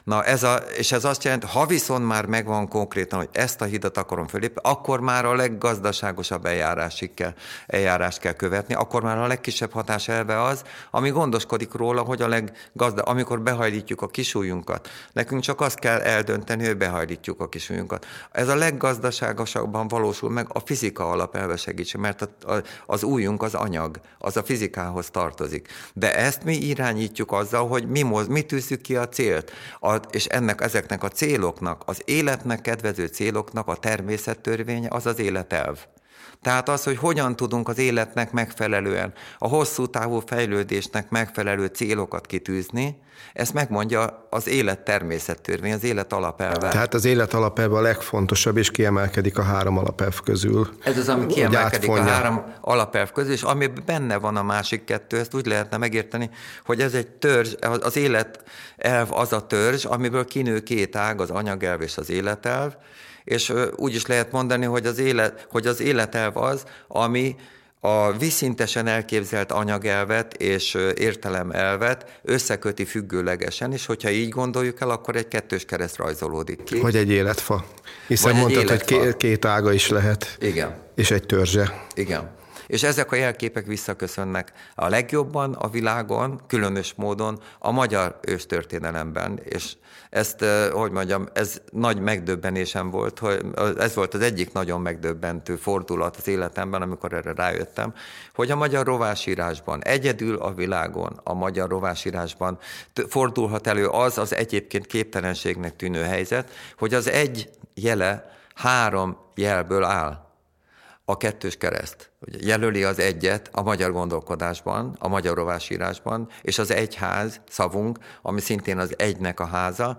Na ez a, és ez azt jelenti, ha viszont már megvan konkrétan, hogy ezt a hidat akarom fölépni, akkor már a leggazdaságosabb eljárásig kell, eljárást kell követni, akkor már a legkisebb hatás elve az, ami gondoskodik róla, hogy a leggazda, ami amikor behajlítjuk a kisújunkat. Nekünk csak azt kell eldönteni, hogy behajlítjuk a kisújunkat. Ez a leggazdaságosabban valósul meg a fizika alapelve segítse, mert a, a, az újunk az anyag, az a fizikához tartozik. De ezt mi irányítjuk azzal, hogy mi, moz, mi tűzzük ki a célt, a, és ennek, ezeknek a céloknak, az életnek kedvező céloknak a természettörvénye az az életelv. Tehát az, hogy hogyan tudunk az életnek megfelelően, a hosszú távú fejlődésnek megfelelő célokat kitűzni, ezt megmondja az élet természettörvény, az élet alapelve. Tehát az élet alapelve a legfontosabb, és kiemelkedik a három alapelv közül. Ez az, ami kiemelkedik a három alapelv közül, és ami benne van a másik kettő, ezt úgy lehetne megérteni, hogy ez egy törzs, az élet elv az a törzs, amiből kinő két ág, az anyagelv és az életelv, és úgy is lehet mondani, hogy az, élet, hogy az életelv az, ami a viszintesen elképzelt anyagelvet és értelemelvet összeköti függőlegesen, és hogyha így gondoljuk el, akkor egy kettős kereszt rajzolódik ki. Vagy egy életfa. Hiszen Vagy mondtad, életfa. hogy két ága is lehet. Igen. És egy törzse. Igen. És ezek a jelképek visszaköszönnek a legjobban a világon, különös módon a magyar őstörténelemben, és ezt, hogy mondjam, ez nagy megdöbbenésem volt, hogy ez volt az egyik nagyon megdöbbentő fordulat az életemben, amikor erre rájöttem, hogy a magyar rovásírásban, egyedül a világon, a magyar rovásírásban fordulhat elő az az egyébként képtelenségnek tűnő helyzet, hogy az egy jele három jelből áll a kettős kereszt. Ugye jelöli az egyet a magyar gondolkodásban, a magyar rovásírásban, és az egyház szavunk, ami szintén az egynek a háza,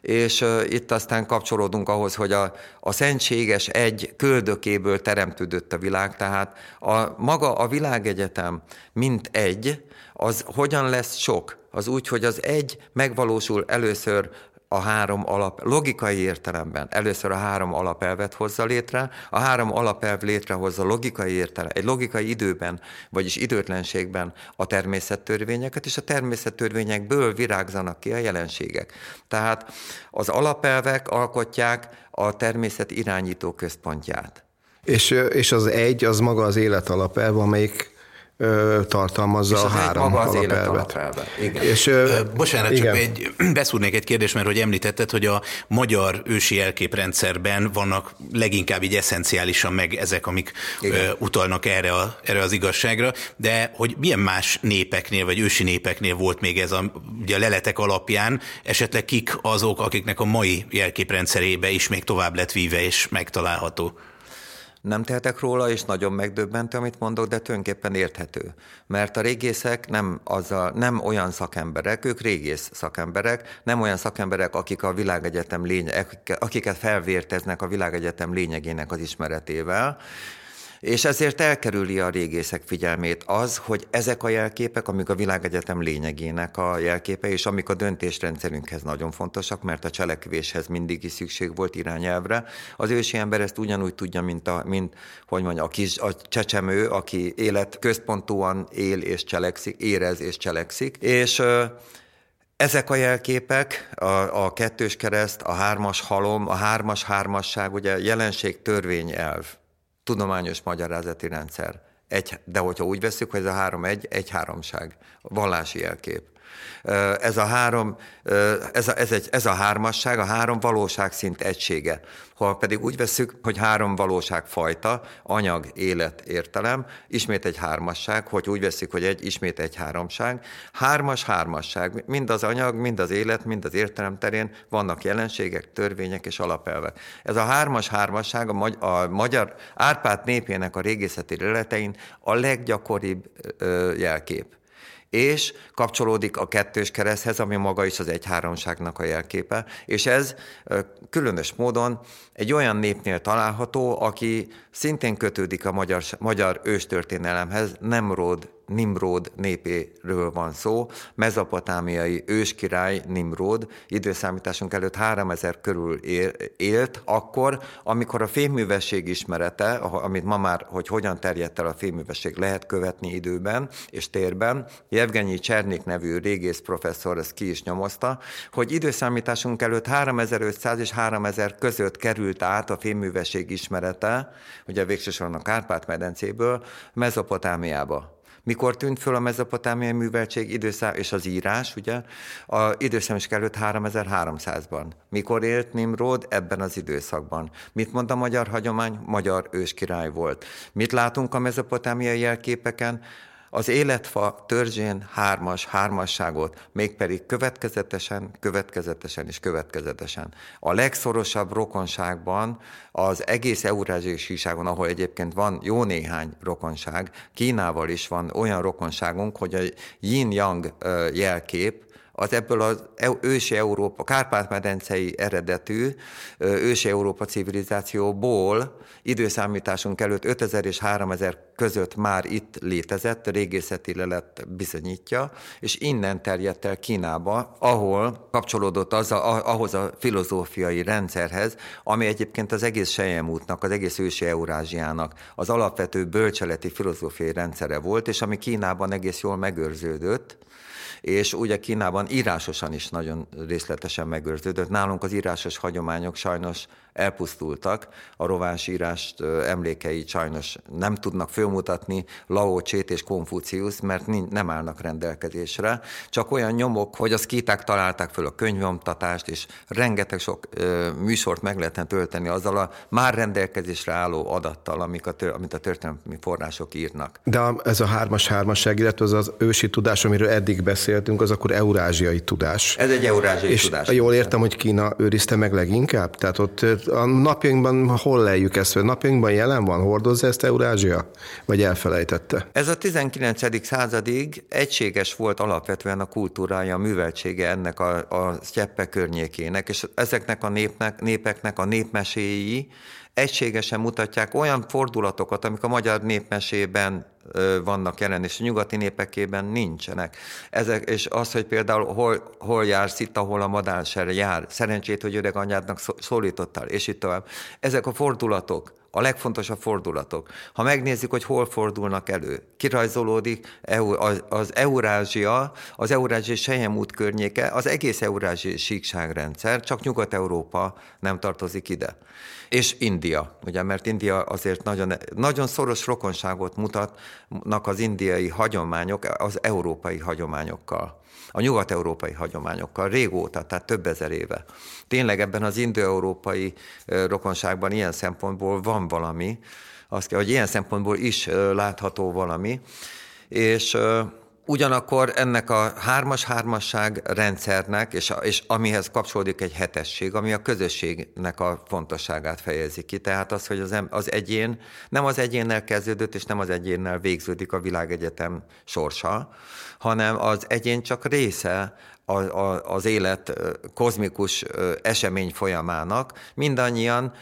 és itt aztán kapcsolódunk ahhoz, hogy a, a szentséges egy köldökéből teremtődött a világ, tehát a, maga a világegyetem, mint egy, az hogyan lesz sok? Az úgy, hogy az egy megvalósul először a három alap, logikai értelemben először a három alapelvet hozza létre, a három alapelv létrehozza logikai értelem, egy logikai időben, vagyis időtlenségben a természettörvényeket, és a természettörvényekből virágzanak ki a jelenségek. Tehát az alapelvek alkotják a természet irányító központját. És, és az egy, az maga az élet alapelve, amelyik tartalmazza és a három maga az alapelvet. Igen. És, ö, Bocsánat, igen. csak egy, [CLEARS THROAT] beszúrnék egy kérdést, mert hogy említetted, hogy a magyar ősi jelképrendszerben vannak leginkább így eszenciálisan meg ezek, amik ö, utalnak erre, a, erre az igazságra, de hogy milyen más népeknél, vagy ősi népeknél volt még ez a, ugye a leletek alapján, esetleg kik azok, akiknek a mai jelképrendszerébe is még tovább lett víve és megtalálható? Nem tehetek róla, és nagyon megdöbbentő, amit mondok, de tulajdonképpen érthető. Mert a régészek nem, azzal, nem olyan szakemberek, ők régész szakemberek, nem olyan szakemberek, akik a világegyetem lényeg, akiket felvérteznek a világegyetem lényegének az ismeretével, és ezért elkerüli a régészek figyelmét az, hogy ezek a jelképek, amik a világegyetem lényegének a jelképe, és amik a döntésrendszerünkhez nagyon fontosak, mert a cselekvéshez mindig is szükség volt irányelvre. Az ősi ember ezt ugyanúgy tudja, mint, a, mint hogy mondja, a, kis, a csecsemő, aki élet központúan él és cselekszik, érez és cselekszik, és ezek a jelképek, a, a kettős kereszt, a hármas halom, a hármas hármasság, ugye jelenség törvényelv, tudományos magyarázati rendszer. Egy, de hogyha úgy veszük, hogy ez a három egy, egy háromság, vallási jelkép. Ez a három, ez a, ez, egy, ez a hármasság, a három valóság szint egysége. Ha pedig úgy veszük, hogy három valóság fajta, anyag, élet, értelem, ismét egy hármasság, hogy úgy veszük, hogy egy, ismét egy háromság. Hármas, hármasság. Mind az anyag, mind az élet, mind az értelem terén vannak jelenségek, törvények és alapelvek. Ez a hármas, hármasság a, magy- a magyar Árpád népének a régészeti leletein a leggyakoribb jelkép és kapcsolódik a kettős kereszthez, ami maga is az egyháromságnak a jelképe, és ez különös módon egy olyan népnél található, aki szintén kötődik a magyar, magyar őstörténelemhez, Nemrod Nimród népéről van szó, mezopotámiai őskirály Nimród időszámításunk előtt 3000 körül élt, akkor, amikor a fémművesség ismerete, amit ma már, hogy hogyan terjedt el a fémművesség, lehet követni időben és térben, Jevgenyi Csernik nevű régész professzor ezt ki is nyomozta, hogy időszámításunk előtt 3500 és 3000 között került át a fémművesség ismerete, ugye végsősorban a Kárpát-medencéből, Mezopotámiába. Mikor tűnt föl a mezopotámiai műveltség időszám és az írás, ugye, a időszámos előtt 3300-ban. Mikor élt Nimrod ebben az időszakban? Mit mond a magyar hagyomány? Magyar őskirály volt. Mit látunk a mezopotámiai jelképeken? Az életfa törzsén hármas, hármasságot, mégpedig következetesen, következetesen és következetesen. A legszorosabb rokonságban az egész eurázsiai síságon, ahol egyébként van jó néhány rokonság, Kínával is van olyan rokonságunk, hogy a yin-yang jelkép, az ebből az ősi Európa, Kárpát-medencei eredetű ősi Európa civilizációból időszámításunk előtt 5000 és 3000 között már itt létezett, régészeti lelet bizonyítja, és innen terjedt el Kínába, ahol kapcsolódott az a, ahhoz a filozófiai rendszerhez, ami egyébként az egész Sejemútnak, az egész ősi Eurázsiának az alapvető bölcseleti filozófiai rendszere volt, és ami Kínában egész jól megőrződött, és ugye Kínában írásosan is nagyon részletesen megőrződött. Nálunk az írásos hagyományok sajnos elpusztultak, a rováns írást emlékeit sajnos nem tudnak fölmutatni Lao Csét és Konfucius, mert nem állnak rendelkezésre. Csak olyan nyomok, hogy az kíták találták föl a könyvomtatást, és rengeteg sok ö, műsort meg lehetne tölteni azzal a már rendelkezésre álló adattal, amik a, amit a történelmi források írnak. De ez a hármas hármasság, illetve az az ősi tudás, amiről eddig beszéltünk, az akkor eurázsiai tudás. Ez egy eurázsiai és tudás. jól értem, hogy Kína őrizte meg leginkább? Tehát ott a napjainkban hol lejjük ezt? A napjainkban jelen van? Hordozza ezt Eurázsia? Vagy elfelejtette? Ez a 19. századig egységes volt alapvetően a kultúrája, a műveltsége ennek a, a sztyeppe környékének, és ezeknek a népnek, népeknek a népmeséi egységesen mutatják olyan fordulatokat, amik a magyar népmesében vannak jelen, és a nyugati népekében nincsenek. Ezek, és az, hogy például hol, hol jársz itt, ahol a madárser jár, szerencsét, hogy öreg anyádnak szólítottál, és itt tovább. Ezek a fordulatok, a legfontosabb fordulatok. Ha megnézzük, hogy hol fordulnak elő, kirajzolódik az Eurázsia, az Eurázsiai Sejemút környéke, az egész Eurázsiai síkságrendszer, csak Nyugat-Európa nem tartozik ide. És India, ugye, mert India azért nagyon, nagyon szoros rokonságot mutatnak az indiai hagyományok az európai hagyományokkal a nyugat-európai hagyományokkal régóta, tehát több ezer éve. Tényleg ebben az indo-európai rokonságban ilyen szempontból van valami, azt kell, hogy ilyen szempontból is látható valami, és Ugyanakkor ennek a hármas-hármasság rendszernek, és, és amihez kapcsolódik egy hetesség, ami a közösségnek a fontosságát fejezi ki. Tehát az, hogy az, az egyén nem az egyénnel kezdődött, és nem az egyénnel végződik a világegyetem sorsa, hanem az egyén csak része a, a, az élet kozmikus esemény folyamának. Mindannyian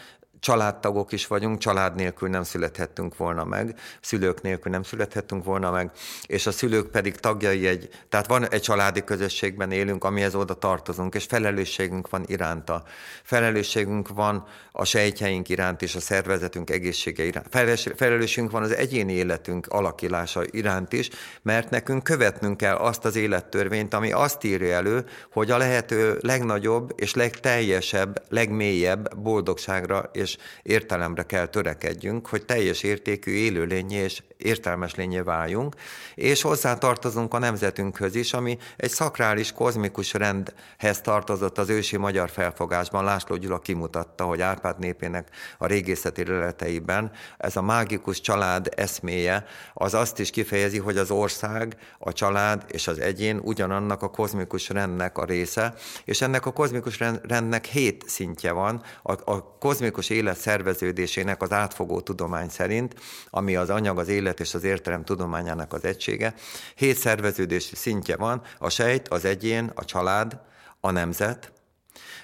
családtagok is vagyunk, család nélkül nem születhettünk volna meg, szülők nélkül nem születhettünk volna meg, és a szülők pedig tagjai egy, tehát van egy családi közösségben élünk, amihez oda tartozunk, és felelősségünk van iránta. Felelősségünk van a sejtjeink iránt és a szervezetünk egészsége iránt. Felelősségünk van az egyéni életünk alakulása iránt is, mert nekünk követnünk kell azt az élettörvényt, ami azt írja elő, hogy a lehető legnagyobb és legteljesebb, legmélyebb boldogságra és és értelemre kell törekedjünk, hogy teljes értékű élőlényé és értelmes lényé váljunk, és hozzá tartozunk a nemzetünkhöz is, ami egy szakrális, kozmikus rendhez tartozott az ősi magyar felfogásban. László Gyula kimutatta, hogy Árpád népének a régészeti leleteiben ez a mágikus család eszméje az azt is kifejezi, hogy az ország, a család és az egyén ugyanannak a kozmikus rendnek a része, és ennek a kozmikus rendnek hét szintje van. A, a kozmikus élet szerveződésének az átfogó tudomány szerint, ami az anyag, az élet és az értelem tudományának az egysége, hét szerveződési szintje van, a sejt, az egyén, a család, a nemzet,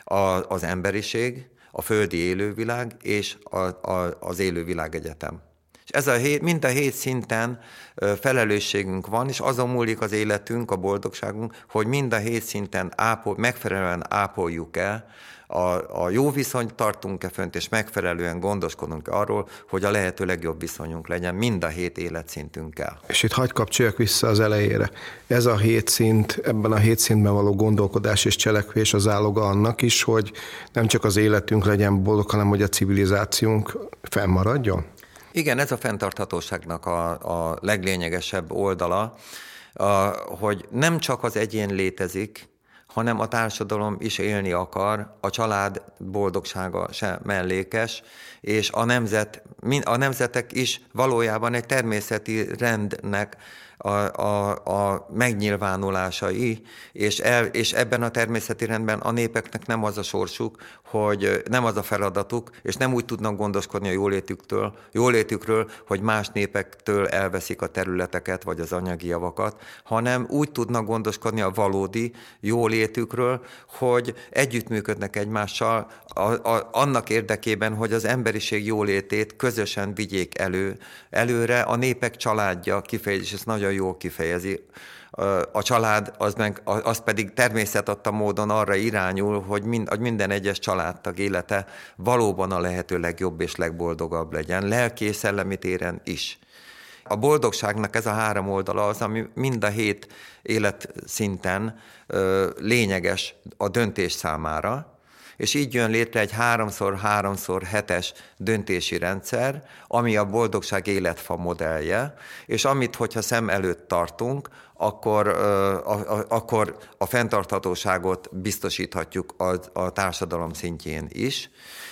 a, az emberiség, a földi élővilág és a, a, az élővilág egyetem. És ez a hét, mind a hét szinten felelősségünk van, és azon múlik az életünk, a boldogságunk, hogy mind a hét szinten ápol, megfelelően ápoljuk el a, a jó viszonyt tartunk-e fönt, és megfelelően gondoskodunk arról, hogy a lehető legjobb viszonyunk legyen mind a hét életszintünkkel. És itt hagy kapcsoljak vissza az elejére. Ez a hét szint, ebben a hét szintben való gondolkodás és cselekvés az áloga annak is, hogy nem csak az életünk legyen boldog, hanem hogy a civilizációnk fennmaradjon? Igen, ez a fenntarthatóságnak a, a leglényegesebb oldala, a, hogy nem csak az egyén létezik, hanem a társadalom is élni akar, a család boldogsága se mellékes, és a, nemzet, a nemzetek is valójában egy természeti rendnek a, a, a megnyilvánulásai, és, el, és ebben a természeti rendben a népeknek nem az a sorsuk, hogy nem az a feladatuk, és nem úgy tudnak gondoskodni a jólétüktől, jólétükről, hogy más népektől elveszik a területeket, vagy az anyagi javakat, hanem úgy tudnak gondoskodni a valódi jólétükről, hogy együttműködnek egymással a, a, annak érdekében, hogy az emberiség jólétét közösen vigyék elő, előre a népek családja kifejezés, ez nagyon jól kifejezi, a család az, meg, az pedig természetadta módon arra irányul, hogy, mind, hogy minden egyes családtag élete valóban a lehető legjobb és legboldogabb legyen, lelki és szellemi téren is. A boldogságnak ez a három oldala az, ami mind a hét életszinten ö, lényeges a döntés számára, és így jön létre egy háromszor háromszor hetes döntési rendszer, ami a boldogság életfa modellje, és amit, hogyha szem előtt tartunk, akkor, akkor a fenntarthatóságot biztosíthatjuk a, a társadalom szintjén is.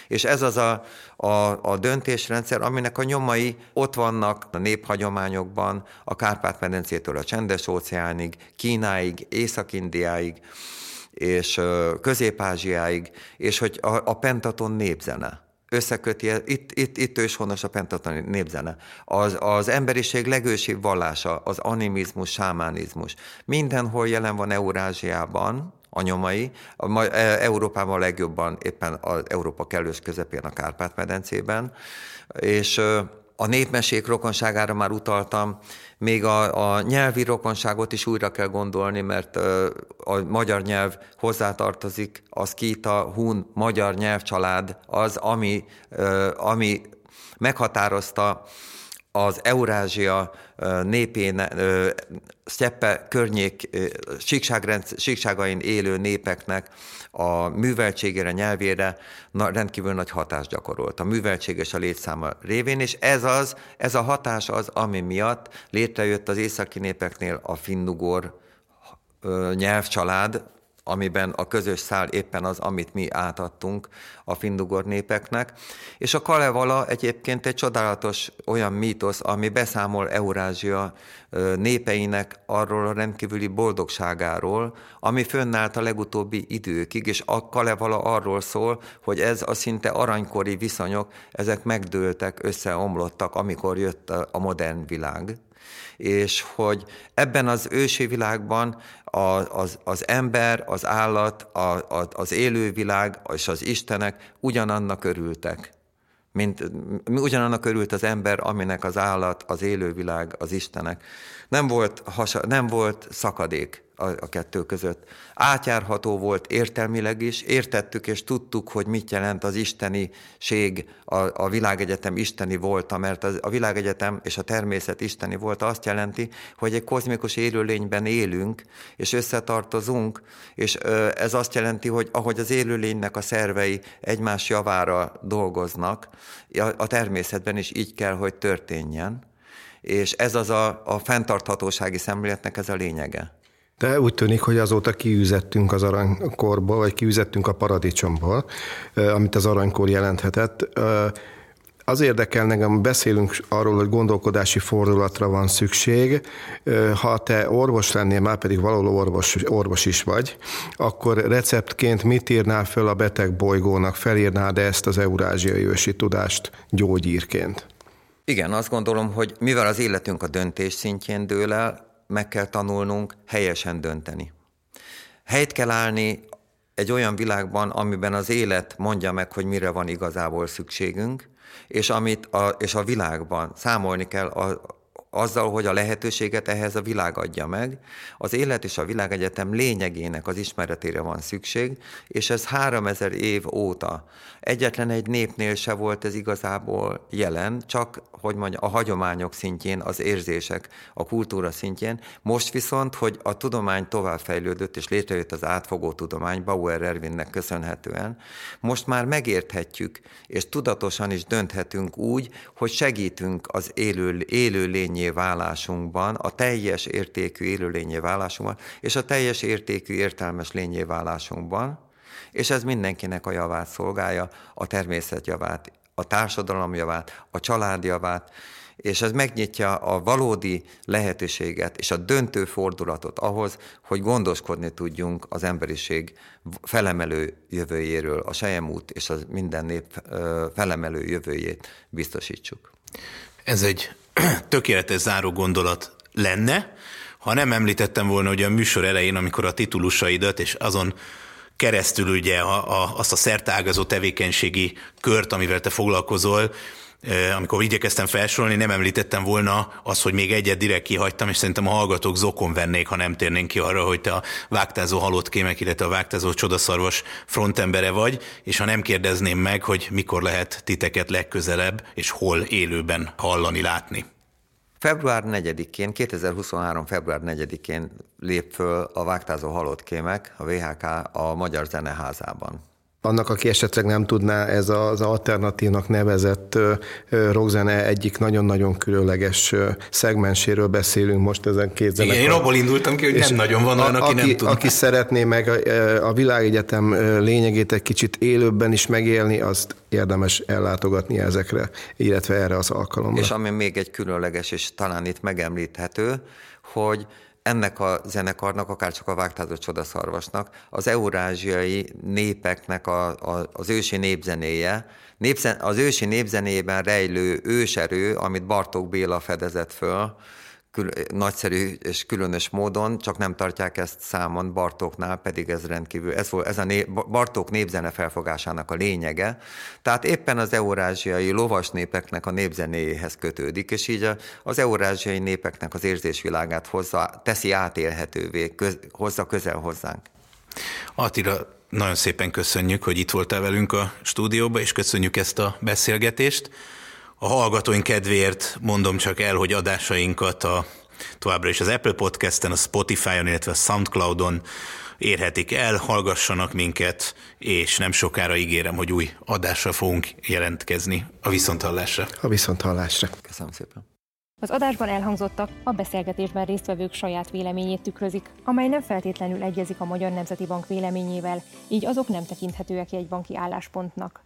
És ez az a, a, a döntésrendszer, aminek a nyomai ott vannak a néphagyományokban, a Kárpát-medencétől a Csendes-óceánig, Kínáig, Észak-Indiáig, és Közép-Ázsiáig, és hogy a, a pentaton népzene összeköti, itt, itt, itt őshonos a pentaton népzene. Az, az emberiség legősibb vallása, az animizmus, sámánizmus. Mindenhol jelen van Eurázsiában, a nyomai, a, e, Európában legjobban éppen az Európa kellős közepén, a Kárpát-medencében, és a népmesék rokonságára már utaltam, még a, a nyelvi rokonságot is újra kell gondolni, mert a magyar nyelv hozzátartozik, az a hun magyar nyelvcsalád az, ami, ami meghatározta az Eurázsia népén, Szteppe környék síkságain élő népeknek a műveltségére, nyelvére rendkívül nagy hatást gyakorolt. A műveltség és a létszáma révén, és ez az, ez a hatás az, ami miatt létrejött az északi népeknél a finnugor nyelvcsalád, amiben a közös szál éppen az, amit mi átadtunk a findugor népeknek. És a Kalevala egyébként egy csodálatos olyan mítosz, ami beszámol Eurázsia népeinek arról a rendkívüli boldogságáról, ami fönnállt a legutóbbi időkig, és a Kalevala arról szól, hogy ez a szinte aranykori viszonyok, ezek megdőltek, összeomlottak, amikor jött a modern világ és hogy ebben az ősi világban az, az ember, az állat, a, a, az élővilág és az istenek ugyanannak örültek. Mint, ugyanannak örült az ember, aminek az állat, az élővilág, az istenek. Nem volt, hasa, nem volt szakadék a, a kettő között. Átjárható volt értelmileg is, értettük és tudtuk, hogy mit jelent az isteniség, a, a világegyetem isteni volta, mert az, a világegyetem és a természet isteni volta azt jelenti, hogy egy kozmikus élőlényben élünk, és összetartozunk, és ö, ez azt jelenti, hogy ahogy az élőlénynek a szervei egymás javára dolgoznak, a, a természetben is így kell, hogy történjen és ez az a, a fenntarthatósági szemléletnek ez a lényege. De úgy tűnik, hogy azóta kiüzettünk az aranykorból, vagy kiüzettünk a paradicsomból, amit az aranykor jelenthetett. Az érdekel nekem, beszélünk arról, hogy gondolkodási fordulatra van szükség. Ha te orvos lennél, már pedig való orvos, orvos is vagy, akkor receptként mit írnál föl a beteg bolygónak? Felírnád ezt az eurázsiai ősi tudást gyógyírként? Igen, azt gondolom, hogy mivel az életünk a döntés szintjén dől el, meg kell tanulnunk helyesen dönteni. Helyt kell állni egy olyan világban, amiben az élet mondja meg, hogy mire van igazából szükségünk, és, amit a, és a világban számolni kell a, azzal, hogy a lehetőséget ehhez a világ adja meg. Az élet és a világegyetem lényegének az ismeretére van szükség, és ez 3000 év óta egyetlen egy népnél se volt ez igazából jelen, csak hogy mondja, a hagyományok szintjén, az érzések, a kultúra szintjén. Most viszont, hogy a tudomány továbbfejlődött, és létrejött az átfogó tudomány, Bauer Ervinnek köszönhetően, most már megérthetjük, és tudatosan is dönthetünk úgy, hogy segítünk az élő, élő lényé válásunkban, a teljes értékű élőlényé válásunkban, és a teljes értékű értelmes lényé válásunkban, és ez mindenkinek a javát szolgálja, a természet javát, a társadalom javát, a család javát, és ez megnyitja a valódi lehetőséget és a döntő fordulatot ahhoz, hogy gondoskodni tudjunk az emberiség felemelő jövőjéről, a Sejemút és a minden nép felemelő jövőjét biztosítsuk. Ez egy tökéletes záró gondolat lenne, ha nem említettem volna, hogy a műsor elején, amikor a titulusaidat és azon keresztül ugye a, a, azt a szertágazó tevékenységi kört, amivel te foglalkozol, amikor igyekeztem felsorolni, nem említettem volna az, hogy még egyet direkt kihagytam, és szerintem a hallgatók zokon vennék, ha nem térnénk ki arra, hogy te a vágtázó halott kémek, illetve a vágtázó csodaszarvas frontembere vagy, és ha nem kérdezném meg, hogy mikor lehet titeket legközelebb, és hol élőben hallani, látni. Február 4-én, 2023. február 4-én lép föl a Vágtázó halott kémek, a VHK a Magyar Zeneházában. Annak, aki esetleg nem tudná, ez az alternatívnak nevezett rockzene egyik nagyon-nagyon különleges szegmenséről beszélünk most ezen két zenekar. Igen, én abból indultam ki, hogy nem nagyon van olyan, aki, aki nem tud. Aki szeretné meg a, a világegyetem lényegét egy kicsit élőbben is megélni, azt érdemes ellátogatni ezekre, illetve erre az alkalomra. És ami még egy különleges, és talán itt megemlíthető, hogy ennek a zenekarnak, akár csak a Vágtázó Csodaszarvasnak, az eurázsiai népeknek a, a, az ősi népzenéje, népzen, az ősi népzenében rejlő őserő, amit Bartók Béla fedezett föl, kül- nagyszerű és különös módon, csak nem tartják ezt számon Bartóknál, pedig ez rendkívül, ez, volt, ez a né, Bartók népzene felfogásának a lényege. Tehát éppen az eurázsiai lovas népeknek a népzenéjéhez kötődik, és így az eurázsiai népeknek az érzésvilágát hozza, teszi átélhetővé, köz, hozza közel hozzánk. Attila, nagyon szépen köszönjük, hogy itt voltál velünk a stúdióba, és köszönjük ezt a beszélgetést. A hallgatóink kedvéért mondom csak el, hogy adásainkat a, továbbra is az Apple Podcast-en, a Spotify-on, illetve a Soundcloud-on érhetik el, hallgassanak minket, és nem sokára ígérem, hogy új adásra fogunk jelentkezni a viszonthallásra. A viszonthallásra. Köszönöm szépen. Az adásban elhangzottak a beszélgetésben résztvevők saját véleményét tükrözik, amely nem feltétlenül egyezik a Magyar Nemzeti Bank véleményével, így azok nem tekinthetőek jegybanki álláspontnak.